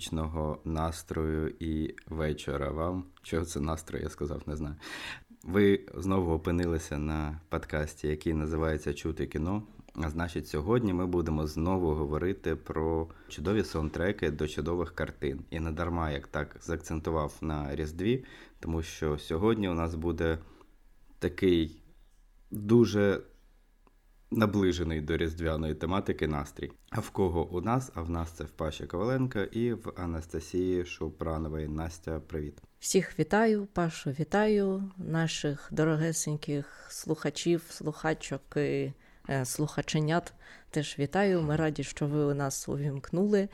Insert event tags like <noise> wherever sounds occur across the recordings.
щедрого, настрою і вечора вам. Чого це настрою, я сказав, не знаю. Ви знову опинилися на подкасті, який називається Чути кіно. А значить, сьогодні ми будемо знову говорити про чудові саундтреки до чудових картин. І не дарма, як так заакцентував на Різдві, тому що сьогодні у нас буде такий дуже наближений до різдвяної тематики настрій. А в кого у нас? А в нас це в Паші Коваленка і в Анастасії Шупранової. Настя, привіт. Всіх вітаю, Пашу, вітаю наших дорогесеньких слухачів, слухачок і е, слухаченят. Теж вітаю. Ми раді, що ви у нас увімкнули.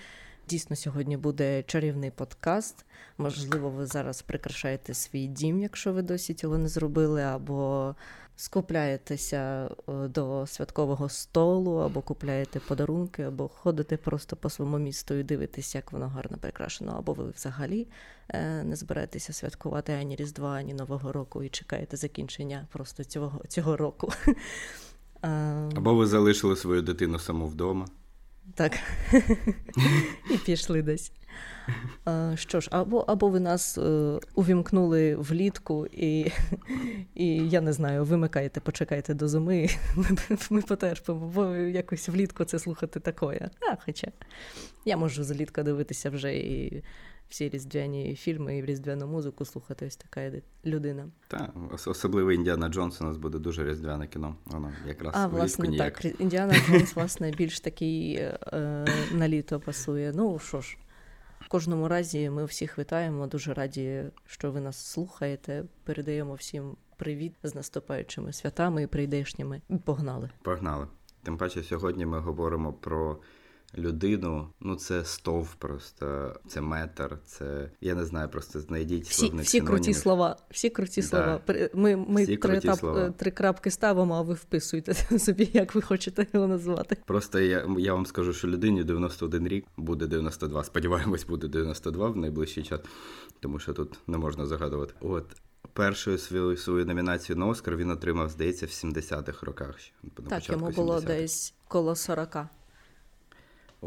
Дійсно, сьогодні буде чарівний подкаст. Можливо, ви зараз прикрашаєте свій дім, якщо ви досі цього не зробили, або скупляєтеся е, до святкового столу, або купляєте подарунки, або ходите просто по своєму місту і дивитесь, як воно гарно прикрашено, або ви взагалі е, не збираєтеся святкувати ані Різдва, ані Нового року і чекаєте закінчення просто цього, цього року. <laughs> Або ви залишили свою дитину саму вдома. Так. <laughs> І пішли десь. Що ж, або або ви нас е, увімкнули влітку, і <laughs> і я не знаю, вимикаєте, почекайте до зими, <laughs> ми, ми потерпимо, бо якось влітку це слухати такое. А, Хоча я можу злітка дивитися вже і всі різдвяні фільми, і різдвяну музику слухати ось така людина. Так, особливо Індіана Джонс у нас буде дуже різдвяне кіно. Воно якраз а, власне, ніяк. так. Індіана Джонс, власне, більш такий е, на літо пасує. Ну що ж. Кожному разі ми всіх вітаємо. Дуже раді, що ви нас слухаєте. Передаємо всім привіт з наступаючими святами і прийдешніми. Погнали. Погнали. Тим паче, сьогодні ми говоримо про людину. Ну це стов просто, це метр, це я не знаю, просто знайдіть всі, всі круті слова. Всі круті да. слова. Ми ми всі три тап, слова. три крапки ставимо, а ви вписуєте <laughs> собі, як ви хочете його назвати. Просто я я вам скажу, що людині 91 рік буде 92. Сподіваємось, буде 92 в найближчий час, тому що тут не можна загадувати. От. Першою свою свою номінацію на Оскар він отримав, здається, в 70-х роках. На так, йому було 70-х. десь коло 40.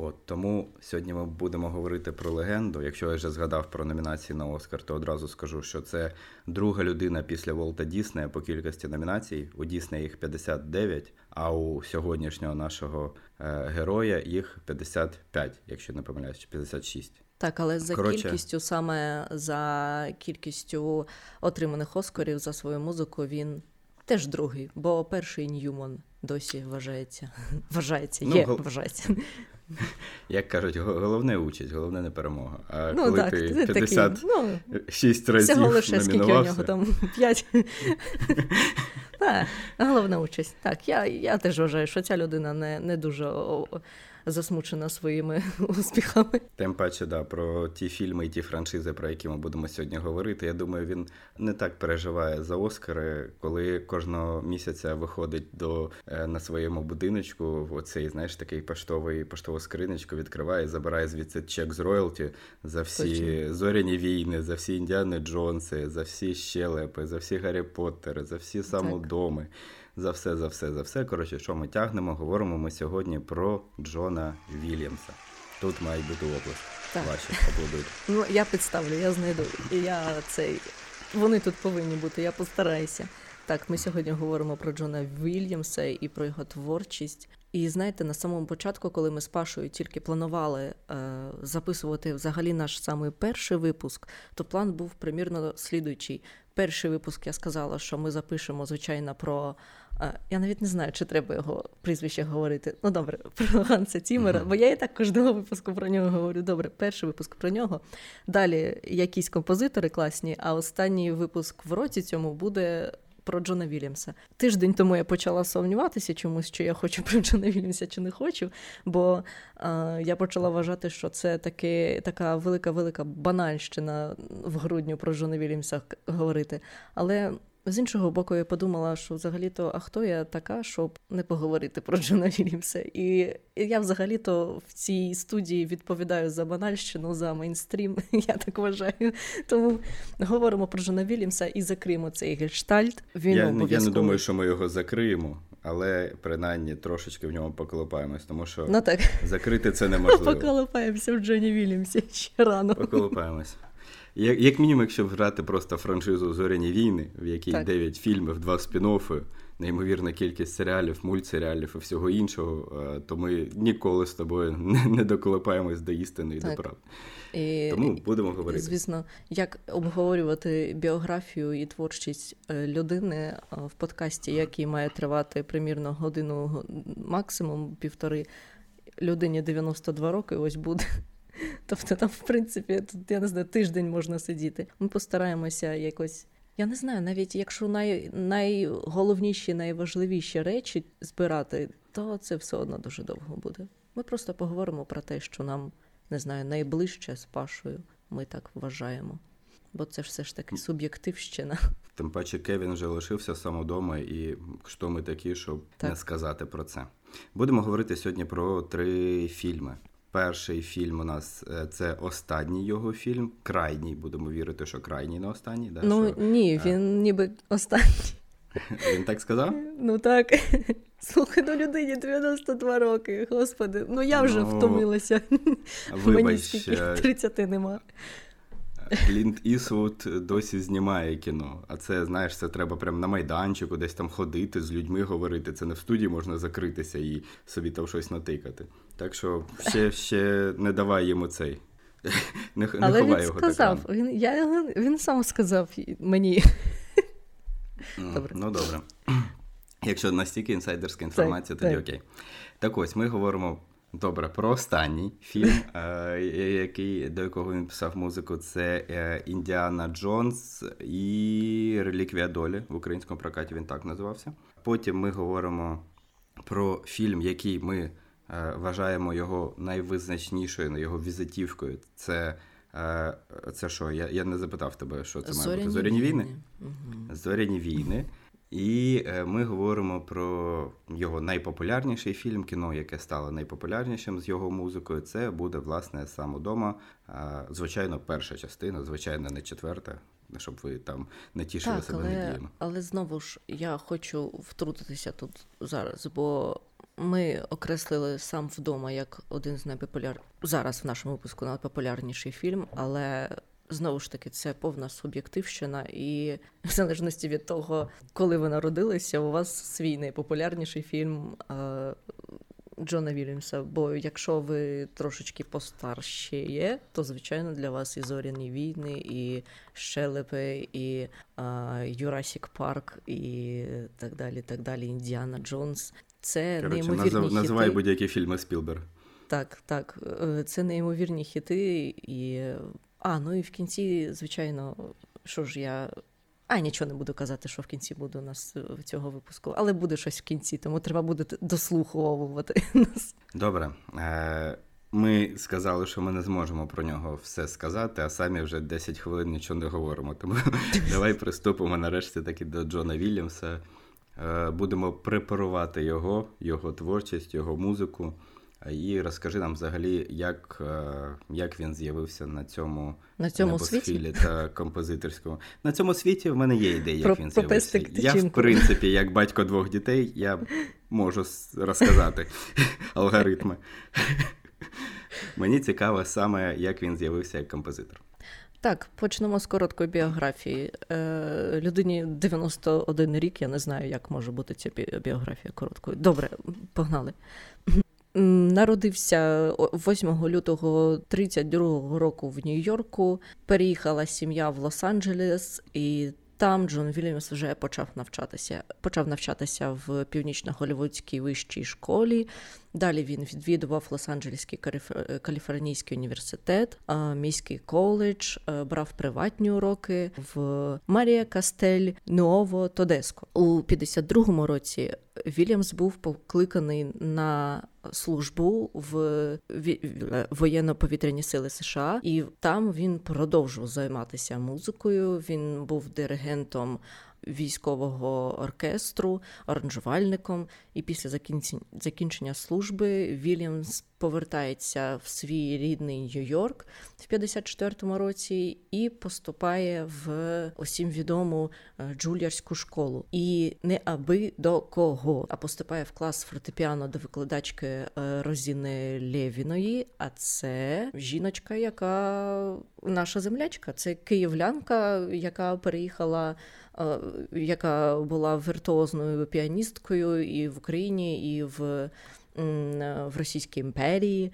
От Тому сьогодні ми будемо говорити про легенду. Якщо я вже згадав про номінації на Оскар, то одразу скажу, що це друга людина після Волта Діснея по кількості номінацій. У Діснея їх 59, а у сьогоднішнього нашого е, героя їх 55, якщо не помиляюсь, чи 56. Так, але за Короче... кількістю, саме за кількістю отриманих Оскарів за свою музику, він теж другий, бо перший Ньюман досі вважається. Вважається, є, ну, вважається. <laughs> Як кажуть, головне участь, головне не перемога. А ну, коли так, ти 56 ну, разів Всього лише скільки у нього там 5. <laughs> Так, головна участь. Так, я я теж вважаю, що ця людина не не дуже засмучена своїми <laughs> успіхами. Тим паче, да, про ті фільми і ті франшизи, про які ми будемо сьогодні говорити. Я думаю, він не так переживає за Оскари, коли кожного місяця виходить до е, на своєму будиночку. Оцей, знаєш, такий поштовий поштову скриничку відкриває, і забирає звідси чек з роялті за всі Точно. зоряні війни, за всі індіани Джонси, за всі щелепи, за всі Гаррі Поттери, за всі самодоми. Так за все, за все, за все. Коротше, що ми тягнемо? Говоримо ми сьогодні про Джона Вільямса. Тут має бути область. Так. Ваші аплодують. Ну, я підставлю, я знайду. Я цей. Вони тут повинні бути, я постараюся. Так, ми сьогодні говоримо про Джона Вільямса і про його творчість. І знаєте, на самому початку, коли ми з Пашою тільки планували е, записувати взагалі наш самий перший випуск, то план був примірно слідуючий. Перший випуск я сказала, що ми запишемо, звичайно, про я навіть не знаю, чи треба його прізвище говорити. Ну добре, <laughs> про Ганса Тімера, бо я і так кожного випуску про нього говорю. Добре, перший випуск про нього. Далі якісь композитори класні, а останній випуск в році цьому буде. Про Джона Вільямса. Тиждень тому я почала сумніватися чомусь, чи я хочу про Джона Вільямса, чи не хочу. Бо е, я почала вважати, що це таки, така велика-велика банальщина в грудню про Джона Вільямса говорити. Але з іншого боку, я подумала, що взагалі-то, а хто я така, щоб не поговорити про Джона Вільямса? І я взагалі-то в цій студії відповідаю за банальщину, за мейнстрім, <laughs> я так вважаю. Тому говоримо про Джона Вільямса і закриємо цей гештальт. Він я, я не думаю, що ми його закриємо. але принаймні трошечки в ньому поколупаємось, тому що ну, так. закрити це <laughs> неможливо. Поколупаємося в Джоні Вільямсі ще рано. Поколупаємось. Як, як мінімум, якщо грати просто франшизу Зоряні війни, в якій Так. 9 фільмів, 2 спін-оффи, неймовірна кількість серіалів, мультсеріалів і всього іншого, е, то ми ніколи з тобою <laughs> не, не доколупаємось до істини і Так. до правди. І, Тому будемо говорити. Звісно, як обговорювати біографію і творчість е, людини е, в подкасті, який має тривати примірно годину максимум півтори. Людині 92 роки ось буде. <laughs> Тобто там, в принципі, тут, я не знаю, тиждень можна сидіти. Ми постараємося якось. Я не знаю, навіть якщо най, найголовніші, найважливіші речі збирати, то це все одно дуже довго буде. Ми просто поговоримо про те, що нам не знаю, найближче з Пашою, ми так вважаємо. Бо це ж все ж таки суб'єктивщина. Тим паче Кевін вже лишився сам удома, і хто ми такі, щоб Так. не сказати про це. Будемо говорити сьогодні про три фільми. Перший фільм у нас е, це останній його фільм. Крайній, будемо вірити, що крайній на останній. Да? ну що... ні, він ніби останній. <laughs> Він так сказав? Ну так. <laughs> Слухай, ну людині 92 роки. Господи, ну я вже Ну, втомилася. <laughs> Мені Вибач, скільки е, 30 нема. Клінт Ісвуд досі знімає кіно. А це, знаєш, це треба прямо на майданчику, десь там ходити, з людьми говорити. Це не в студії можна закритися і собі там щось натикати. Так що ще, ще не давай йому цей. Не, не Але ховай він його сказав, так. він, я, він сам сказав мені. рано. Добре. Ну добре. Якщо настільки інсайдерська інформація, Так, тоді так. окей. Так ось ми говоримо. Добре, про останній фільм, <laughs> е, який, до якого він писав музику, це е, Індіана Джонс і Реліквія долі. В українському прокаті він так називався. Потім ми говоримо про фільм, який ми е, вважаємо його найвизначнішою, його візитівкою. Це, е, це що? Я, я не запитав тебе, що це має бути. Зоряні війни? Мгм. Зоряні війни. І е, ми говоримо про його найпопулярніший фільм, кіно, яке стало найпопулярнішим з його музикою. Це буде власне сам удома. Звичайно, перша частина, звичайно, не четверта, щоб ви там не тішили Так, себе але, надіями. але знову ж я хочу втрутитися тут зараз, бо ми окреслили сам вдома як один з найпопуляр... зараз в нашому випуску найпопулярніший фільм, але знову ж таки це повна суб'єктивщина, і <laughs> в залежності від того, коли ви народилися, у вас свій найпопулярніший фільм. е, Джона Вільямса, бо якщо ви трошечки постарші є, то звичайно для вас і зоряні війни, і щелепи, і Юрасік Парк, і так далі, так далі. Індіана Джонс. Це Коротше, неймовірні назив, хіти. називай будь-які фільми Спілберг. Так, так. е, Це неймовірні хіти. І... А, ну і в кінці, звичайно, що ж я. А, нічого не буду казати, що в кінці буде у нас е, цього випуску, але буде щось в кінці, тому треба буде дослуховувати <laughs> нас. Добре. Е, Ми сказали, що ми не зможемо про нього все сказати, а самі вже 10 хвилин нічого не говоримо. Тому <laughs> давай приступимо нарешті таки до Джона Вільямса. Е, Будемо препарувати його, його творчість, його музику. І розкажи нам взагалі, як, е, як він з'явився на цьому, На цьому світі та композиторському. На цьому світі в мене є ідея, як Про- він з'явився. Я, в принципі, як батько двох дітей, я можу розказати <laughs> алгоритми. Мені цікаво саме, як він з'явився як композитор. Так, почнемо з короткої біографії. Е, людині 91 рік, я не знаю, як може бути ця біографія короткою. Добре, погнали. Народився о- 8 лютого 32 року в Нью-Йорку. Переїхала сім'я в Лос-Анджелес, і там Джон Вільямс вже почав навчатися. Почав навчатися в північно-голівудській вищій школі. Далі він відвідував Лос-Анджелеський Каліф- Каліфорнійський університет, міський коледж, е, брав приватні уроки в Марія Кастель Нуово Тодеско. У 52-му році Вільямс був покликаний на службу в- воєнно-повітряні сили США, і там він продовжував займатися музикою. Він був диригентом військового оркестру, аранжувальником. І після закінчення, служби Вільямс повертається в свій рідний Нью-Йорк в 54-му році і поступає в усім відому е, джуліарську школу. І не аби до кого, а поступає в клас фортепіано до викладачки е, Розіни Лєвіної. А це жіночка, яка наша землячка, це київлянка, яка переїхала. Е, яка була віртуозною піаністкою і в Україні, і в в Російській імперії.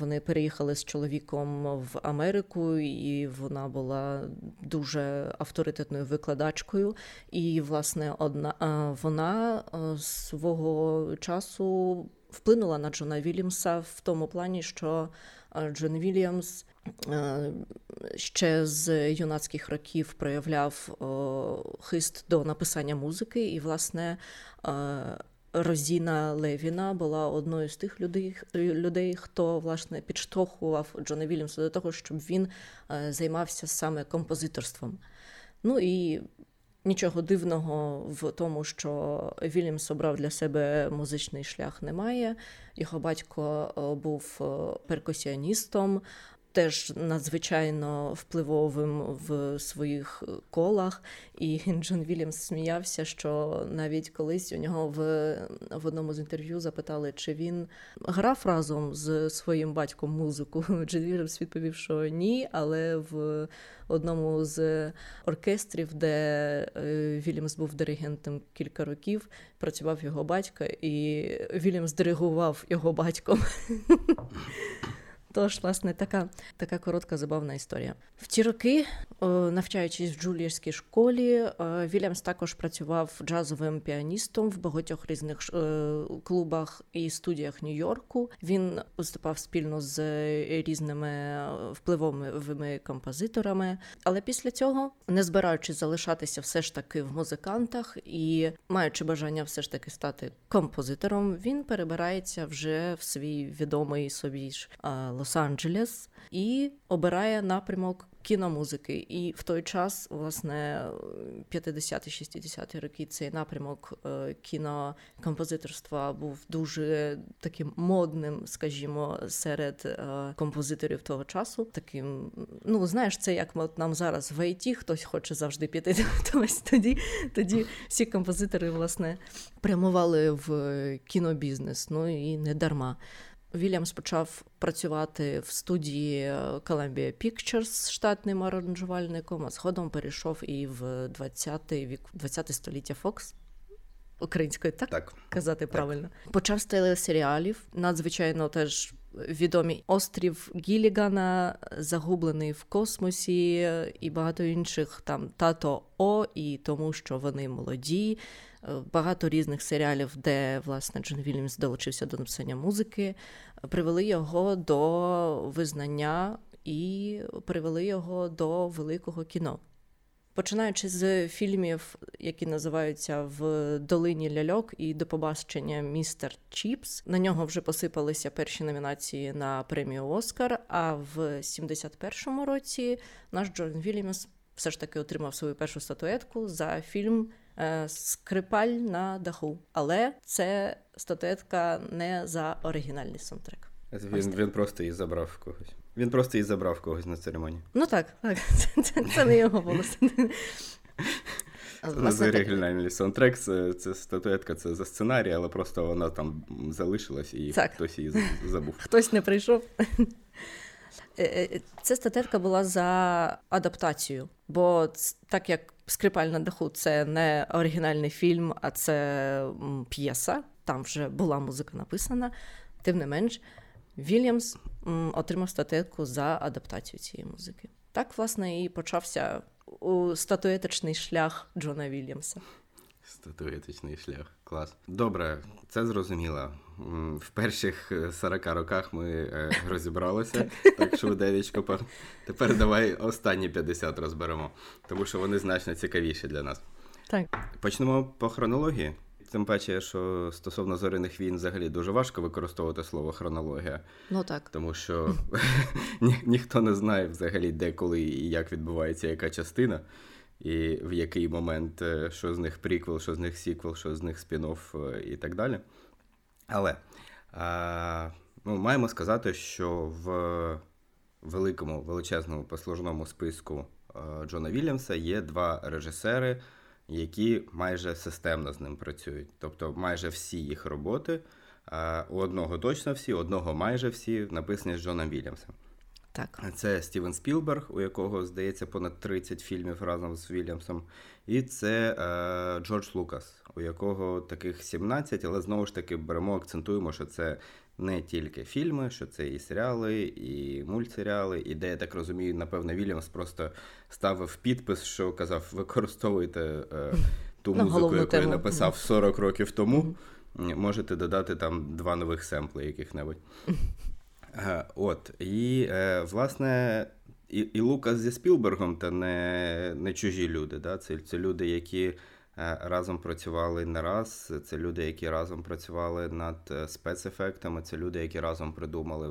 Вони переїхали з чоловіком в Америку, і вона була дуже авторитетною викладачкою. І, власне, одна вона свого часу вплинула на Джона Вільямса в тому плані, що Джон Вільямс ще з юнацьких років проявляв хист до написання музики, і, власне, Розіна Левіна була одною з тих людей, людей, хто власне підштовхував Джона Вільямса до того, щоб він е, займався саме композиторством. Ну і нічого дивного в тому, що Вільямс обрав для себе музичний шлях, немає. Його батько е, був е, перкусіоністом, теж надзвичайно впливовим в своїх колах. І Джон Вільямс сміявся, що навіть колись у нього в в одному з інтерв'ю запитали, чи він грав разом з своїм батьком музику. <laughs> Джон Вільямс відповів, що ні, але в одному з оркестрів, де е, Вільямс був диригентом кілька років, працював його батько, і Вільямс диригував його батьком. <laughs> Тож, власне, така така коротка забавна історія. В ті роки, навчаючись в джулієрській школі, Вільямс також працював джазовим піаністом в багатьох різних е, клубах і студіях Нью-Йорку. Він виступав спільно з різними впливовими композиторами. Але після цього, не збираючись залишатися все ж таки в музикантах і маючи бажання все ж таки стати композитором, він перебирається вже в свій відомий собі ж Лос-Анджелес і обирає напрямок кіномузики. І в той час, власне, 50-60-ті роки цей напрямок е, кінокомпозиторства був дуже таким модним, скажімо, серед е, композиторів того часу. Таким, ну знаєш, це як нам зараз в ІТ, хтось хоче завжди піти. <laughs> Ось тоді, тоді всі композитори власне прямували в кінобізнес. Ну і не дарма. Вільямс почав працювати в студії Columbia Pictures штатним аранжувальником, а згодом перейшов і в 20 вік 20 століття Fox. Українською так, так казати так. правильно. Почав з телесеріалів, надзвичайно теж відомий острів Гілігана, загублений в космосі, і багато інших там тато О, і тому, що вони молоді. Багато різних серіалів, де власне Джон Вільямс долучився до написання музики, привели його до визнання і привели його до великого кіно. Починаючи з фільмів, які називаються в долині ляльок і до побачення містер Чіпс, на нього вже посипалися перші номінації на премію Оскар. А в 71-му році наш Джон Вільямс все ж таки отримав свою першу статуетку за фільм скрипаль на даху. Але це статуетка не за оригінальний саундтрек. Він він просто її забрав в когось. Він просто її забрав в когось на церемонії. Ну так, так. <laughs> Це, це, це не його голос. <laughs> Це оригінальний саундтрек, це, це статуетка, це за сценарій, але просто вона там залишилась і так. хтось її забув. <laughs> Хтось не прийшов. Е, е, ця статуетка була за адаптацію, бо так як Скрипаль на даху це не оригінальний фільм, а це п'єса. Там вже була музика написана. Тим не менш, Вільямс отримав статуетку за адаптацію цієї музики. Так, власне, і почався у статуетичний шлях Джона Вільямса. Статуетичний шлях. Клас. Добре, це зрозуміло. В перших 40 е, роках ми е, <laughs> розібралися так швиденько. Тепер давай останні 50 розберемо, тому що вони значно цікавіші для нас. Так. Почнемо по хронології. Тим паче, що стосовно зоряних війн взагалі дуже важко використовувати слово хронологія. Ну так. Тому що <laughs> <laughs> ні, ніхто не знає взагалі, де, коли і як відбувається яка частина і в який момент, е, що з них приквел, що з них сіквел, що з них спін-офф і так далі. Але е, ну, маємо сказати, що в великому величезному послужному списку е, Джона Вільямса є два режисери, які майже системно з ним працюють. Тобто майже всі їх роботи, е, у одного точно всі, одного майже всі написані з Джоном Вільямсом. Так. Це Стівен Спілберг, у якого, здається, понад 30 фільмів разом з Вільямсом. І це е, Джордж Лукас, у якого таких 17, але знову ж таки беремо, акцентуємо, що це не тільки фільми, що це і серіали, і мультсеріали. І де я так розумію, напевно, Вільямс просто ставив підпис, що казав: використовуйте е, ту ну, музику, яку тему. я написав 40 років тому. Можете додати там два нових семпли яких-небудь. <laughs> От, і, е, власне, і і Лукас зі Спілбергом це не не чужі люди. Да? Це це люди, які е, разом працювали не раз, це люди, які разом працювали над е, спецефектами, це люди, які разом придумали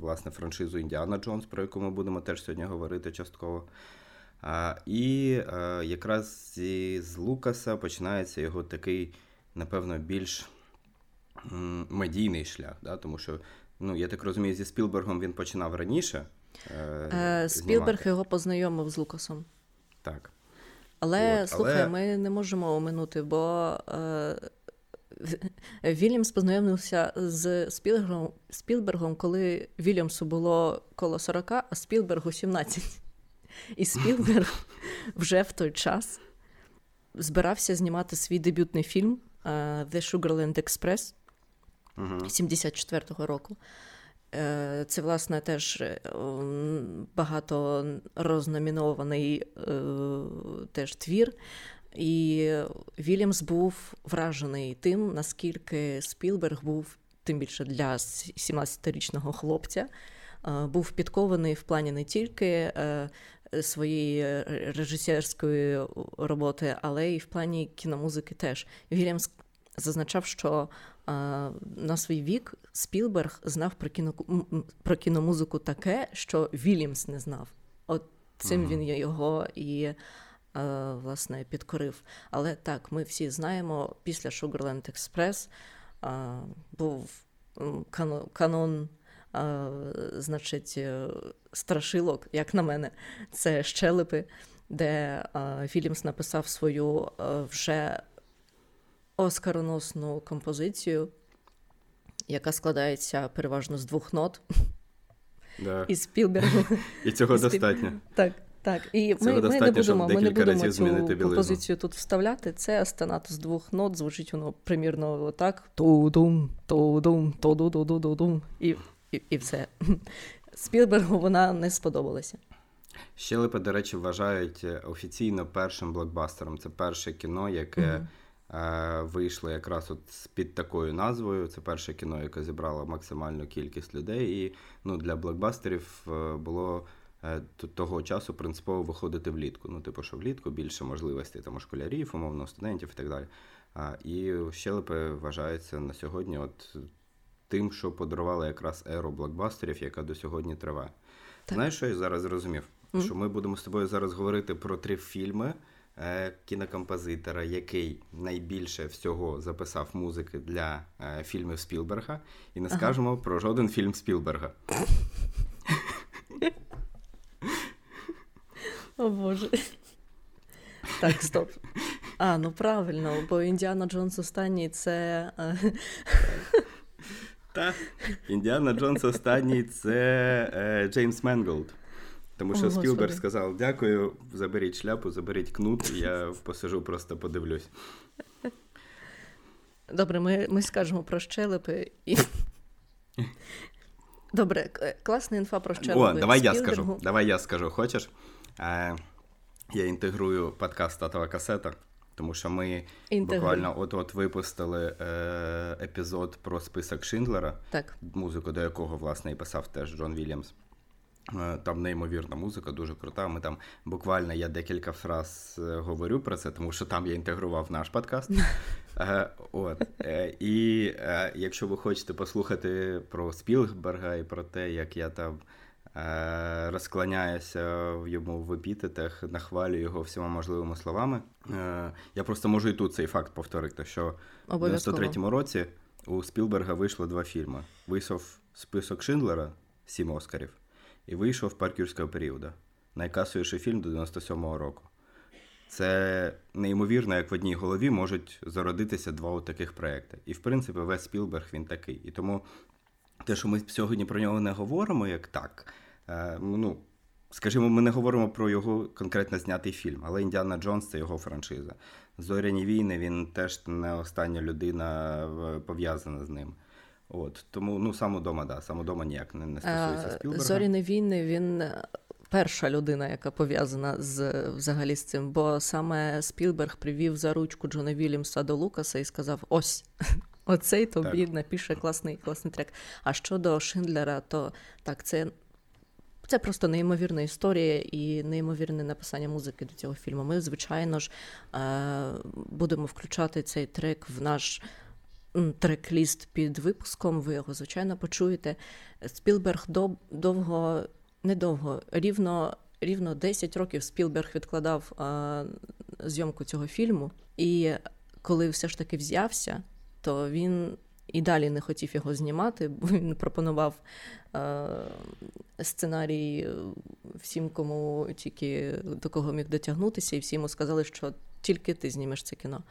власне франшизу Індіана Джонс, про яку ми будемо теж сьогодні говорити частково. І якраз з Лукаса починається його такий, напевно, більш медійний шлях, да? тому що Ну, я так розумію, зі Спілбергом він починав раніше. Е, Спілберг його познайомив з Лукасом. Так. Але От, слухай, але... ми не можемо оминути, бо е, <laughs> Вільямс познайомився з Спілбергом, Спілбергом, коли Вільямсу було коло 40, а Спілбергу 17. І Спілберг <laughs> вже в той час збирався знімати свій дебютний фільм е, The Sugarland Express. 74-го року. Е, це, власне, теж е, багато розномінований е, теж твір. І Вільямс був вражений тим, наскільки Спілберг був, тим більше для 17-річного хлопця, був підкований в плані не тільки своєї режисерської роботи, але й в плані кіномузики теж. Вільямс зазначав, що на свій вік Спілберг знав про кіно про кіномузику таке, що Вільямс не знав. От цим ага. він його і власне підкорив. Але так, ми всі знаємо, після Sugarland Express був канон. Значить, е, страшилок, як на мене, це щелепи, де Вільямс написав свою е, вже оскароносну композицію, яка складається переважно з двох нот. Да. І Спілбергу. <laughs> І цього і достатньо. Так, так. І Цього ми, ми не будемо, ми не будемо цю композицію тут вставляти. Це астенат з двох нот, звучить воно примірно отак. Ту-дум, ту-дум, ту-ду-ду-ду-дум. І, і, і все. <laughs> Спілбергу вона не сподобалася. Щелепи, до речі, вважають офіційно першим блокбастером. Це перше кіно, яке. Mm-hmm. Е, вийшло якраз от під такою назвою. Це перше кіно, яке зібрало максимальну кількість людей. І ну, для блокбастерів е, було е, того часу принципово виходити влітку. Ну, типу, що влітку більше можливостей там у школярів, умовно, студентів і так далі. А, І щелепи вважаються на сьогодні от тим, що подарували якраз еру блокбастерів, яка до сьогодні триває. Так. Знаєш, що я зараз зрозумів? Mm-hmm. Що ми будемо з тобою зараз говорити про три фільми. Е, кінокомпозитора, який найбільше всього записав музики для е, фільмів Спілберга, і не ага. скажемо про жоден фільм Спілберга. О Боже. Так, стоп. А, ну правильно, бо Індіана Джонс останній це. Е, Та, Індіана Джонс останній це Джеймс Менголд. Тому що О, Спілберг сказав: дякую, заберіть шляпу, заберіть кнут, я посижу, просто подивлюсь. Добре, ми ми скажемо про щелепи і. Добре, класна інфа про щелепи. О, давай я скажу. Давай я скажу. Хочеш? Е, Я інтегрую подкаст Татова касета, тому що ми Інтегруй. буквально от-от випустили е, епізод про список Шиндлера, так. музику до якого, власне, і писав теж Джон Вільямс. Е, там неймовірна музика, дуже крута. Ми там буквально я декілька фраз е, говорю про це, тому що там я інтегрував наш подкаст. <laughs> Е, от. І якщо ви хочете послухати про Спілберга і про те, як я там розклоняюся в йому в епітетах, нахвалюю його всіма можливими словами. Я просто можу і тут цей факт повторити, що в 93-му році у Спілберга вийшло два фільми. Вийшов список Шиндлера, сім Оскарів, і вийшов Паркюрського періоду. Найкасовіший фільм до 97-го року. Це неймовірно, як в одній голові можуть зародитися два таких проекти. І, в принципі, весь Спілберг він такий. І тому те, що ми сьогодні про нього не говоримо, як так, е, ну, скажімо, ми не говоримо про його конкретно знятий фільм, але Індіана Джонс це його франшиза. Зоряні війни він теж не остання людина пов'язана з ним. От Тому ну, сам удома, да, сам удома ніяк не, не стосується е, Спілберга. Зоряні війни він перша людина, яка пов'язана з взагалі з цим. Бо саме Спілберг привів за ручку Джона Вільямса до Лукаса і сказав: ось. <laughs> Оцей тобі так. напише класний класний трек. А щодо Шиндлера, то так, це це просто неймовірна історія і неймовірне написання музики до цього фільму. Ми, звичайно ж, е, будемо включати цей трек в наш трек-ліст під випуском. Ви його, звичайно, почуєте. Спілберг довго недовго, рівно рівно 10 років Спілберг відкладав а, зйомку цього фільму, і коли все ж таки взявся, то він і далі не хотів його знімати, бо він пропонував а, сценарій всім, кому тільки до кого міг дотягнутися, і всі йому сказали, що тільки ти знімеш це кіно.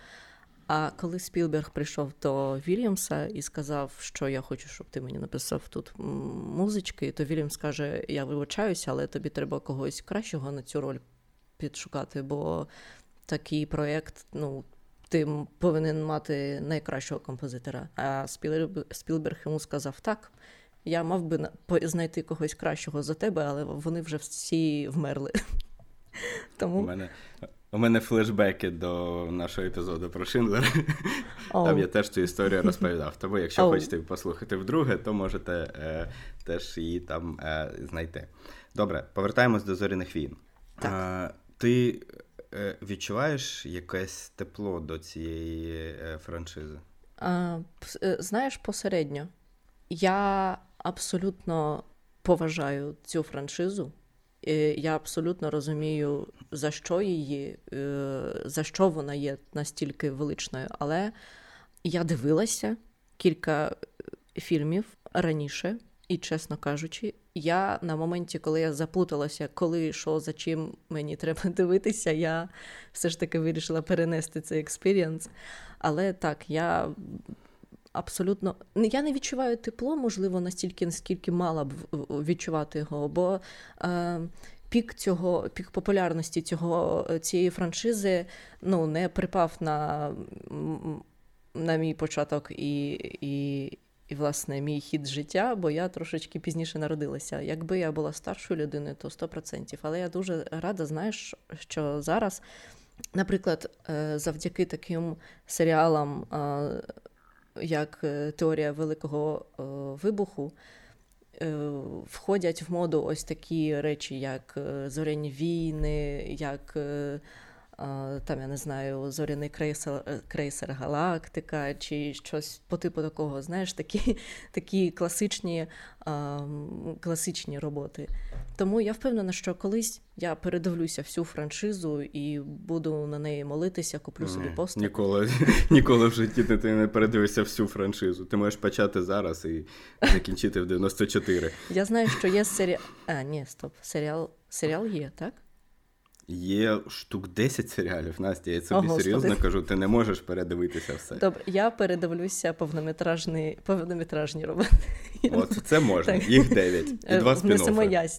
А коли Спілберг прийшов до Вільямса і сказав, що я хочу, щоб ти мені написав тут музички, то Вільямс каже: Я вибачаюся, але тобі треба когось кращого на цю роль підшукати, бо такий проєкт, ну. Ти повинен мати найкращого композитора. А Спілберг йому сказав: так, я мав би знайти когось кращого за тебе, але вони вже всі вмерли. <laughs> Тому... У мене у мене флешбеки до нашого епізоду про Шиндлера. Oh. Там я теж цю історію розповідав. Тому, якщо oh. хочете послухати вдруге, то можете е, теж її там е, знайти. Добре, повертаємось до зоряних війн. Так. Е, ти відчуваєш якесь тепло до цієї е, франшизи? Е, знаєш, посередньо. Я абсолютно поважаю цю франшизу. Я абсолютно розумію, за що її, е, за що вона є настільки величною. Але я дивилася кілька фільмів раніше, і, чесно кажучи, я на моменті, коли я заплуталася, коли що, за чим мені треба <laughs> дивитися, я все ж таки вирішила перенести цей experience. Але так, я абсолютно я не відчуваю тепло, можливо, настільки, наскільки мала б відчувати його. бо... Е, Пік цього, пік популярності цього цієї франшизи ну, не припав на на мій початок і, і, і, власне, мій хід життя, бо я трошечки пізніше народилася. Якби я була старшою людиною, то 100%. Але я дуже рада, знаєш, що зараз, наприклад, е, завдяки таким серіалам як е, теорія великого е, вибуху, е, входять в моду ось такі речі, як зоряні війни, як там, я не знаю, зоряний крейсер крейсер Галактика чи щось по типу такого, знаєш, такі <laughs> такі класичні, класичні роботи. Тому я впевнена, що колись я передивлюся всю франшизу і буду на неї молитися, куплю собі постер. Ніколи <laughs> ніколи в житті ти не передивишся всю франшизу. Ти можеш почати зараз і закінчити в 94. Я знаю, що є серіал. А, ні, стоп, серіал серіал є, так? Є штук 10 серіалів, Настя, я тобі О, серйозно кажу, ти не можеш передивитися все. Добре, я передивлюся повнометражні повнометражні роботи. От це можна, так. їх 9 і два спін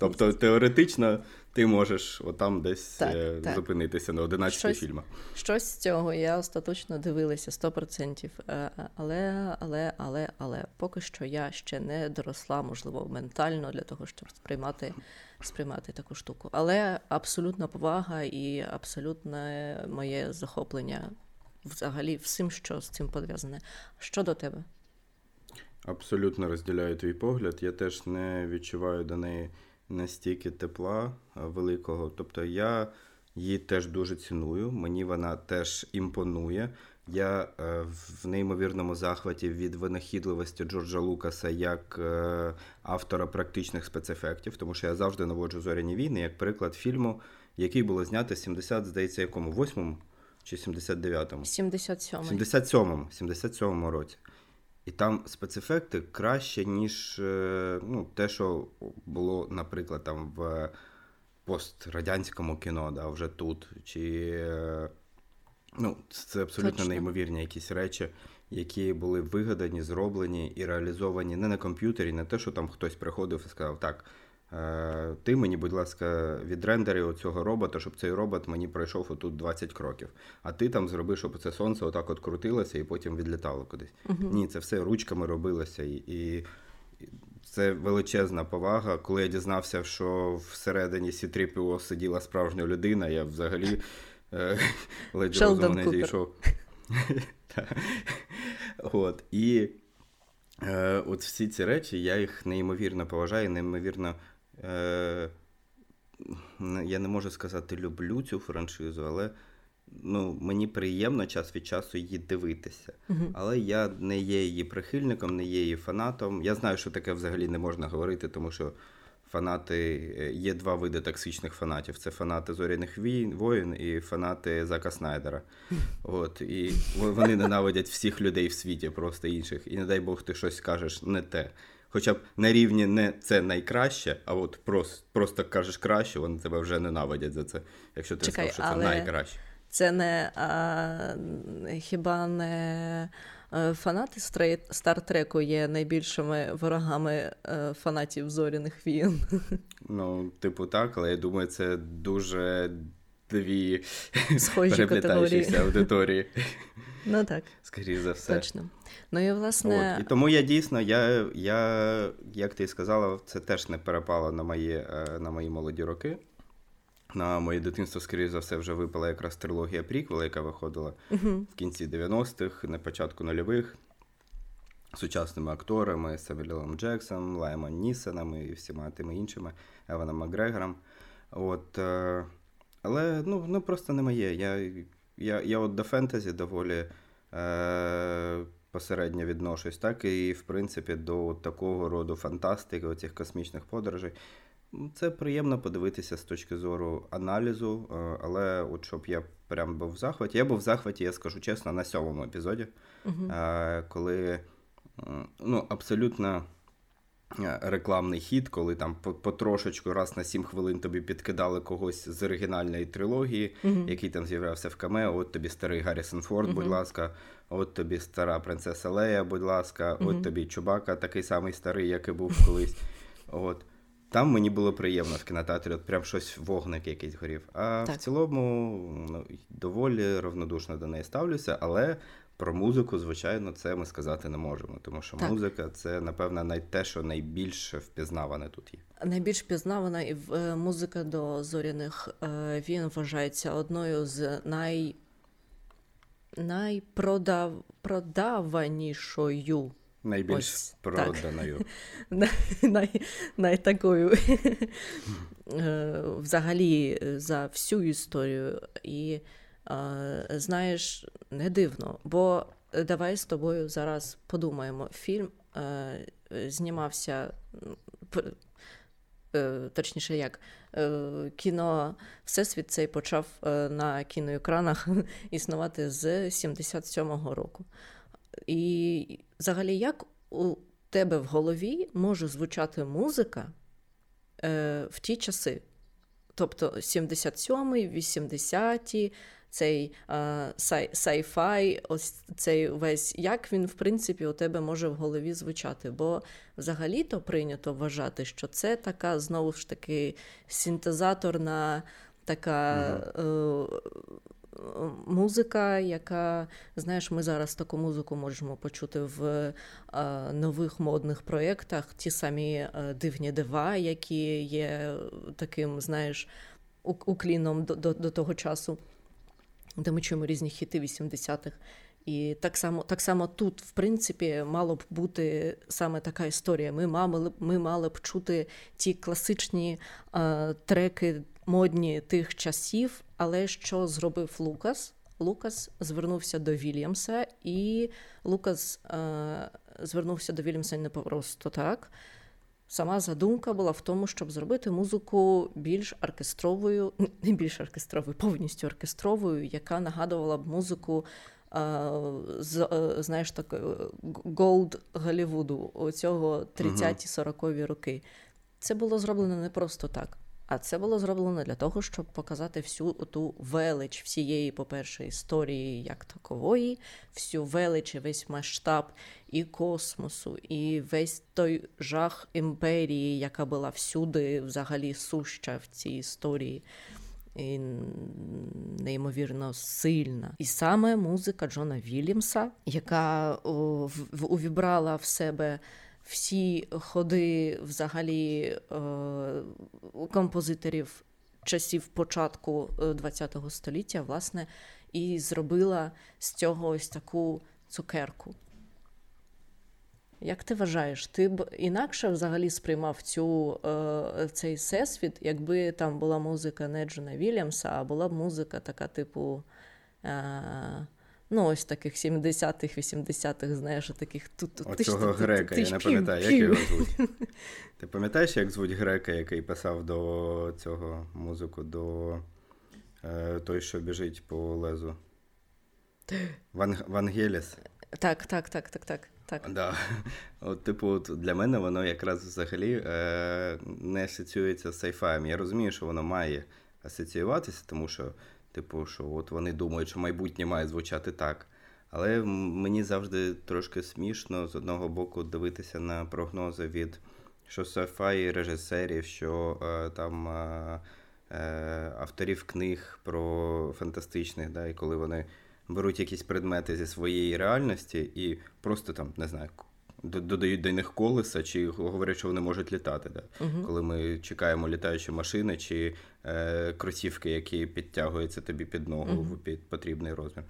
Тобто теоретично ти можеш отам десь так, е, так. зупинитися на 11 щось, фільмах. Щось з цього я остаточно дивилася 100%. Е, але, але, але, але поки що я ще не доросла, можливо, ментально для того, щоб сприймати сприймати таку штуку. Але абсолютна повага і абсолютне моє захоплення взагалі всім, що з цим пов'язане. Що до тебе? Абсолютно розділяю твій погляд. Я теж не відчуваю до неї настільки тепла великого. Тобто я її теж дуже ціную, мені вона теж імпонує. Я е, в неймовірному захваті від винахідливості Джорджа Лукаса як е, автора практичних спецефектів, тому що я завжди наводжу зоряні війни як приклад фільму, який було знято 70, здається, якому 8 чи 79-му? 77-му. 77-му 77-му році. І там спецефекти краще, ніж е, ну, те, що було, наприклад, там в пострадянському кіно, да, вже тут. Чи е, ну, Це абсолютно Точно. неймовірні якісь речі, які були вигадані, зроблені і реалізовані не на комп'ютері, не те, що там хтось приходив і сказав, так. Е, ти мені, будь ласка, відрендери цього робота, щоб цей робот мені пройшов отут 20 кроків. А ти там зроби, щоб це сонце отак от крутилося і потім відлітало кудись. uh Ні, це все ручками робилося. І, і це величезна повага. Коли я дізнався, що всередині C-3PO сиділа справжня людина, я взагалі е, <laughs> ледь розум не дійшов. <laughs> От. І е, от всі ці речі, я їх неймовірно поважаю, неймовірно Е, Я не можу сказати, люблю цю франшизу, але ну, мені приємно час від часу її дивитися. uh Але я не є її прихильником, не є її фанатом. Я знаю, що таке взагалі не можна говорити, тому що фанати е, є два види токсичних фанатів: це фанати зоряних воїн і фанати Зака Снайдера. От, І вони ненавидять всіх людей в світі, просто інших. І не дай Бог, ти щось скажеш не те хоча б на рівні не це найкраще, а от просто просто кажеш краще, вони тебе вже ненавидять за це, якщо ти Чекай, сказав, що це найкраще. Це не а, хіба не е, фанати Стартреку є найбільшими ворогами е, фанатів зоряних війн? Ну, типу, так, але я думаю, це дуже дві схожі категорії аудиторії. Ну так. Скоріше за все. Точно. Ну і власне. От. І тому я дійсно, я, я, як ти сказала, це теж не перепало на мої, е, на мої молоді роки. На моє дитинство, скоріше за все, вже випала якраз трилогія Пріквела, яка виходила uh-huh. в кінці 90-х, на початку нульових, сучасними акторами Савелілом Джексом, Лаймом Нісоном і всіма тими іншими, Еваном Макгрегором. От, е, Але ну, ну просто не моє. Я я я от до фентезі доволі е, посередньо відношусь, так і, в принципі, до такого роду фантастики, оцих космічних подорожей. Це приємно подивитися з точки зору аналізу, е, але от щоб я прям був в захваті. Я був в захваті, я скажу чесно, на сьомому епізоді, uh коли ну, абсолютно рекламний хід, коли там потрошечку раз на 7 хвилин тобі підкидали когось з оригінальної трилогії, uh-huh. який там з'являвся в камео. От тобі старий Гаррісон Форд, uh-huh. будь ласка, от тобі стара принцеса Лея, будь ласка, uh-huh. от тобі Чубака, такий самий старий, як і був колись. От. Там мені було приємно в кінотеатрі, от прям щось вогник якийсь горів. А так. в цілому ну, доволі равнодушно до неї ставлюся, але про музику, звичайно, це ми сказати не можемо, тому що так. музика це, напевно, най те, що найбільш впізнаване тут є. Найбільш впізнавана і е, музика до зоряних е, він вважається одною з най... найпродаванішою. Найбільш Ось, проданою. <laughs> най, най такою <laughs> е, взагалі за всю історію. І знаєш, не дивно, бо е, давай з тобою зараз подумаємо. Фільм е, знімався. Е, точніше, як кіно Всесвіт цей почав на кіноекранах <laughs> існувати з 77-го року. І взагалі, як у тебе в голові може звучати музика в ті часи? Тобто 77-й, 80-ті, цей sci-fi, ось цей весь, як він, в принципі, у тебе може в голові звучати. Бо взагалі-то прийнято вважати, що це така знову ж таки синтезаторна така. Угу. Музика, яка, знаєш, ми зараз таку музику можемо почути в а, нових модних проєктах, ті самі а, дивні дива, які є таким, знаєш, укліном до, до, до того часу де ми чуємо різні хіти 80-х. І так само так само тут, в принципі, мало б бути саме така історія. Ми мали ми мали б чути ті класичні е, треки модні тих часів, але що зробив Лукас? Лукас звернувся до Вільямса, і Лукас е, звернувся до Вільямса не просто так. Сама задумка була в тому, щоб зробити музику більш оркестровою, <laughs> не більш оркестровою, повністю оркестровою, яка нагадувала б музику з, знаєш, так, old Голлівуду, оцього 30-40-ві роки. Це було зроблено не просто так. А це було зроблено для того, щоб показати всю ту велич всієї, по-перше, історії як такової, всю велич, весь масштаб і космосу, і весь той жах імперії, яка була всюди, взагалі суща в цій історії. І Неймовірно сильна. І саме музика Джона Вільямса, яка увібрала в себе всі ходи взагалі е, композиторів часів початку ХХ е, століття, власне, і зробила з цього ось таку цукерку. Як ти вважаєш, ти б інакше взагалі сприймав цю, е, цей всесвіт, якби там була музика не Джона Вільямса, а була б музика така, типу. Е, Ну, ось таких 70-х, 80-х, знаєш, таких тут. Оцього грека, я не пам'ятаю, як його звуть. <laughs> Ти пам'ятаєш, як звуть грека, який писав до цього музику, до е, той, що біжить по лезу? Ван, Вангеліс? Так, так, так, так, так. так. Да. От, Типу, от для мене воно якраз взагалі е, не асоціюється з сайфаєм. Я розумію, що воно має асоціюватися, тому що. Типу, що от вони думають, що майбутнє має звучати так. Але мені завжди трошки смішно з одного боку дивитися на прогнози від що sci режисерів, що е, там е, е, авторів книг про фантастичних, да, і коли вони беруть якісь предмети зі своєї реальності і просто там, не знаю, додають до них колеса, чи говорять, що вони можуть літати. Да? uh Коли ми чекаємо літаючі машини чи е, кросівки, які підтягуються тобі під ногу в під потрібний розмір.